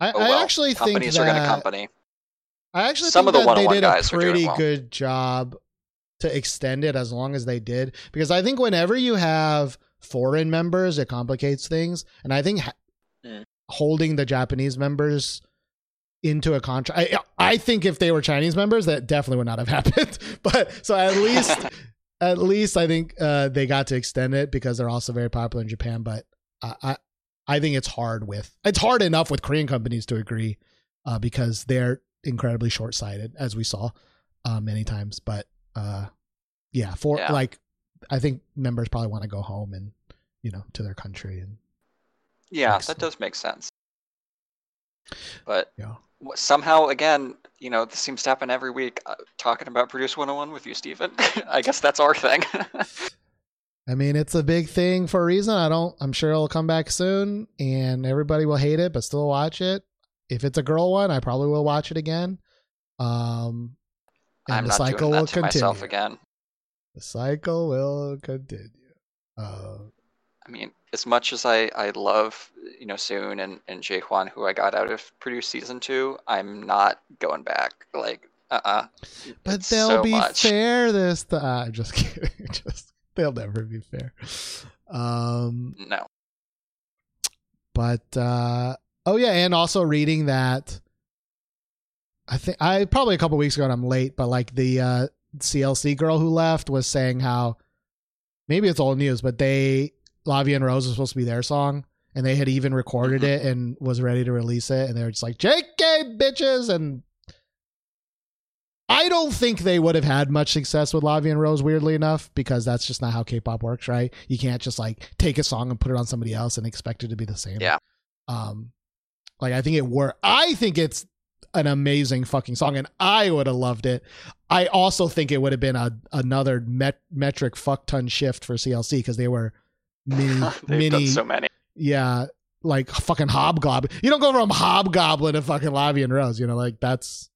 I, oh I well. actually think companies that are going to company. I actually Some think of the that they did a guys are doing pretty well. good job to extend it as long as they did because I think whenever you have foreign members, it complicates things, and I think ha- Mm. holding the Japanese members into a contract. I, I think if they were Chinese members, that definitely would not have [laughs] happened. but so at least, [laughs] at least I think uh, they got to extend it because they're also very popular in Japan. But I, I, I think it's hard with it's hard enough with Korean companies to agree uh, because they're incredibly short sighted, as we saw uh, many times. But uh, yeah, for Yeah. like, I think members probably want to go home and you know to their country and Yeah, that sense. does make sense. But yeah. somehow, again, you know, this seems to happen every week. Uh, talking about Produce 101 with you, Stephen. [laughs] I guess that's our thing. [laughs] I mean, it's a big thing for a reason. I don't. I'm sure it'll come back soon, and everybody will hate it, but still watch it. If it's a girl one, I probably will watch it again. Um, and I'm the not cycle will that to myself continue. again. The cycle will continue. Uh, I mean, as much as I, I love, you know, Soon and, and Jaekwon, who I got out of Produce Season 2, I'm not going back. Like, uh-uh. but It's they'll so be much. fair this time. I'm just [laughs] kidding. just they'll never be fair. Um, No. but uh oh yeah and also reading that i think i probably a couple weeks ago and i'm late but like the uh clc girl who left was saying how maybe it's old news but they La Vie en Rose was supposed to be their song and they had even recorded Mhm. it and was ready to release it and they were just like jk bitches and I don't think they would have had much success with La Vie en Rose, weirdly enough, because that's just not how K-pop works, right? You can't just like take a song and put it on somebody else and expect it to be the same. Yeah. Um, like I think it were. I think it's an amazing fucking song, and I would have loved it. I also think it would have been a another met, metric fuck ton shift for CLC because they were mini, [laughs] mini, so many. yeah, like fucking hobgoblin. You don't go from hobgoblin to fucking La Vie en Rose. You know, like that's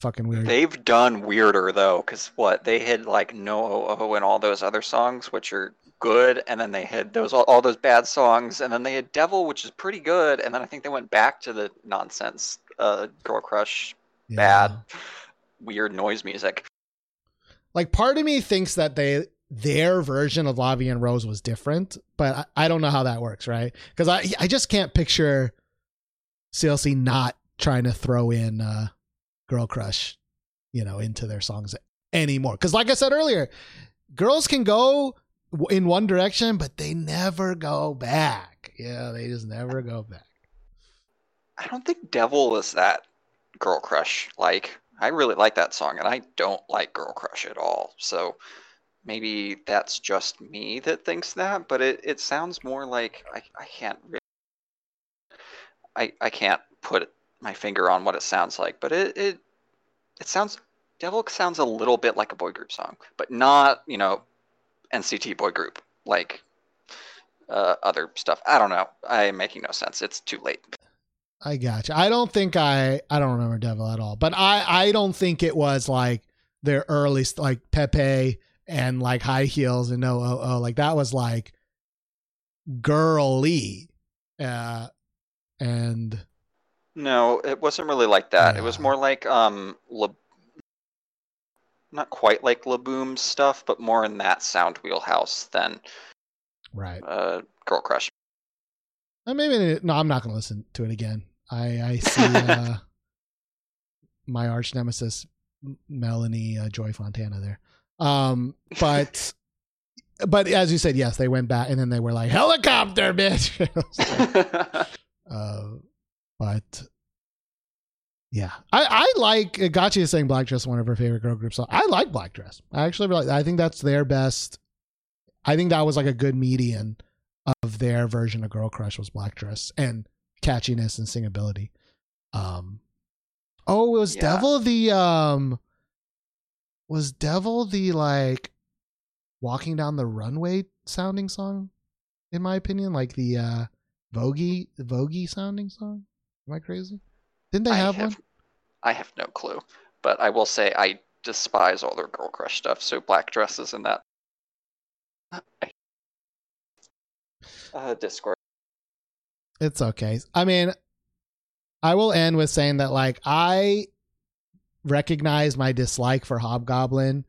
fucking weird. They've done weirder, though, because what? They had, like, No Oh Oh and all those other songs, which are good, and then they had those all, all those bad songs, and then they had Devil, which is pretty good, and then I think they went back to the nonsense, uh, Girl Crush, Yeah. bad, weird noise music. like part of me thinks that they their version of La Vie en Rose was different, but I, I don't know how that works, right? Because I I just can't picture CLC not trying to throw in uh, Girl Crush, you know, into their songs anymore. Because like I said earlier, girls can go in one direction, but they never go back. Yeah, they just never go back. I don't think Devil is that Girl Crush. Like, I really like that song, and I don't like Girl Crush at all. So maybe that's just me that thinks that, but it, it sounds more like I, I can't really, I, I can't put my finger on what it sounds like, but it, it it sounds Devil sounds a little bit like a boy group song, but not, you know, NCT boy group like uh, other stuff. I don't know. I am making no sense. It's too late. I gotcha. I don't think I I don't remember Devil at all, but I I don't think it was like their early like Pepe and like high heels and no oh oh like that was like girly, uh, and No, it wasn't really like that. It was more like um, La- not quite like LABOUM's stuff, but more in that sound wheelhouse than right. uh, Girl Crush. Uh, maybe no, I'm not gonna listen to it again. I I see uh, [laughs] my arch nemesis Melanie uh, Joy Fontana there. Um, but [laughs] but as you said, yes, they went back and then they were like helicopter, bitch. [laughs] Uh, but yeah, I I like Gachi is saying Black Dress one of her favorite girl groups. So I like Black Dress. I actually really, I think that's their best. I think that was like a good median of their version of Girl Crush was Black Dress and catchiness and singability. Um, oh, was Yeah. Devil the um, was Devil the like walking down the runway sounding song, in my opinion, like the uh Vogue Vogue sounding song. Am I crazy? Didn't they I have, have, one? I have no clue, but I will say I despise all their girl crush stuff. So black dresses and that. Uh, Discord. It's okay. I mean, I will end with saying that like I recognize my dislike for Hobgoblin,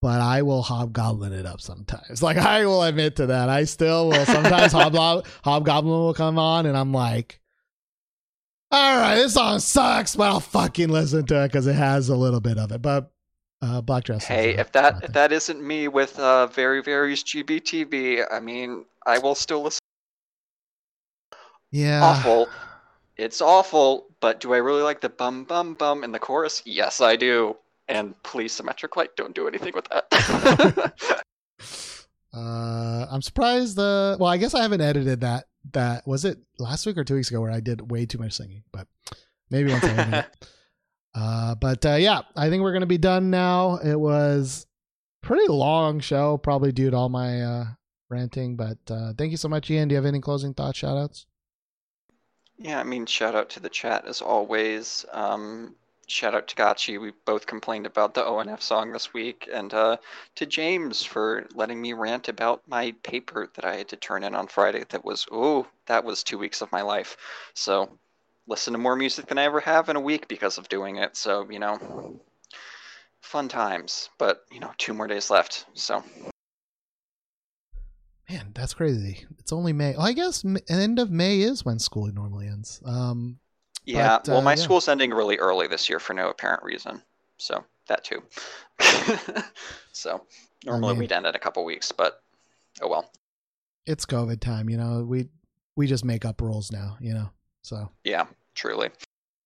but I will Hobgoblin it up sometimes. [laughs] Like I will admit to that. I still will. Sometimes [laughs] Hoblo- Hobgoblin will come on, and I'm like, all right, this song sucks, but I'll fucking listen to it because it has a little bit of it. But uh, Black Dress. Hey, if that if that isn't me with uh, very varies G.B.T.B., I mean, I will still listen. yeah, Awful. It's awful, but do I really like the bum bum bum in the chorus? Yes, I do. And please, symmetric light, don't do anything with that. [laughs] [laughs] Uh, I'm surprised. The well, I guess I haven't edited that. That was it last week or two weeks ago where I did way too much singing, but maybe once I. [laughs] Uh, but uh, yeah, I think we're gonna be done now. It was pretty long show, probably due to all my uh, ranting. But uh, thank you so much, Ian. Do you have any closing thoughts, shout outs? Yeah, I mean, shout out to the chat as always. Um, shout out to Gachi. We both complained about the ONF song this week, and uh, to James for letting me rant about my paper that I had to turn in on Friday. That was oh, that was two weeks of my life. So, listen to more music than I ever have in a week because of doing it. So you know, fun times. But you know, two more days left. So Man, that's crazy. It's only May. Oh, I guess end of May is when school normally ends. Um, yeah, But, well, uh, my yeah. school's ending really early this year for no apparent reason. So that too. [laughs] so normally mean- we'd end in a couple weeks, but oh well. it's COVID time, you know. We we just make up rules now, you know. So Yeah, truly.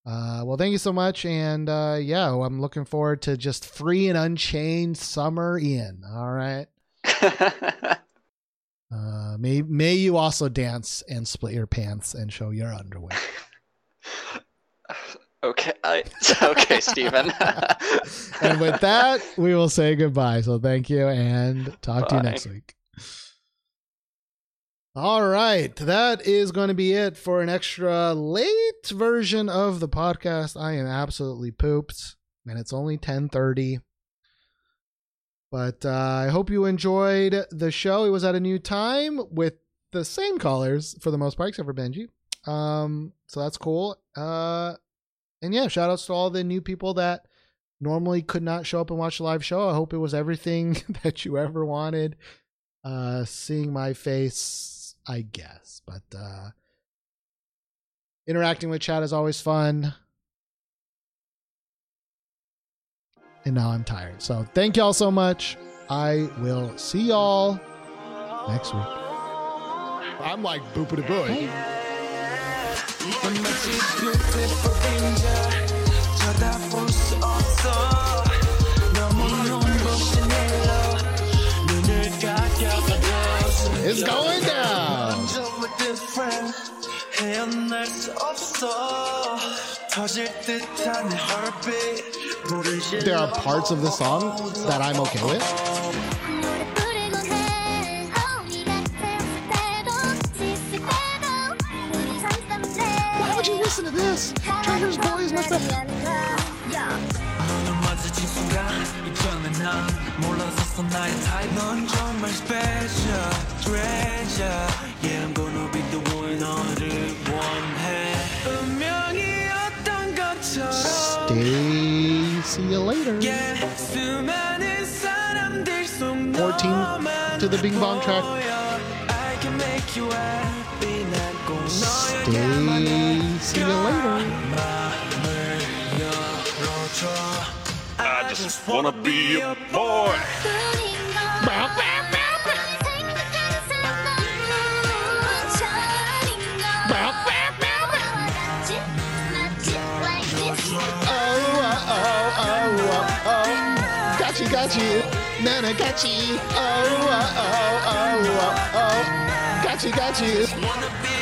Uh, well, thank you so much, and uh, yeah, I'm looking forward to just free and unchained summer in. All right. [laughs] Uh, may may you also dance and split your pants and show your underwear. [laughs] okay, I, [laughs] okay, Stephen. and with that, we will say goodbye. So thank you, and talk to you next week. All right, that is going to be it for an extra late version of the podcast. I am absolutely pooped, and it's only ten thirty. But uh, I hope you enjoyed the show. It was at a new time with the same callers for the most part, except for Benji. Um, so that's cool. Uh, and yeah, shout outs to all the new people that normally could not show up and watch the live show. I hope it was everything [laughs] that you ever wanted. Uh, seeing my face, I guess. But uh, interacting with chat is always fun. And now I'm tired. So thank y'all so much. I will see y'all next week. I'm like boopity booey. boy. It's going 정말 different 헤어날 수 없어 터질 듯한 내 heartbeat 불을 There are parts of the song that I'm okay with. 노래 부르곤 해 우리가 세웠을 때도 지칠 때도 우리 산다면 돼 Why would you listen to this? Treasure's boy is much better. 너를 마주친 순간 이전에 난 몰랐었어 나의 타입 넌 정말 special treasure Yeah I'm gonna be the Stay. See you later. 14 to the Bing Bong track. Stay. See you later. I just wanna be a boy. Got you. Nana, got you. Oh, oh, oh, oh, oh. Got you, got you.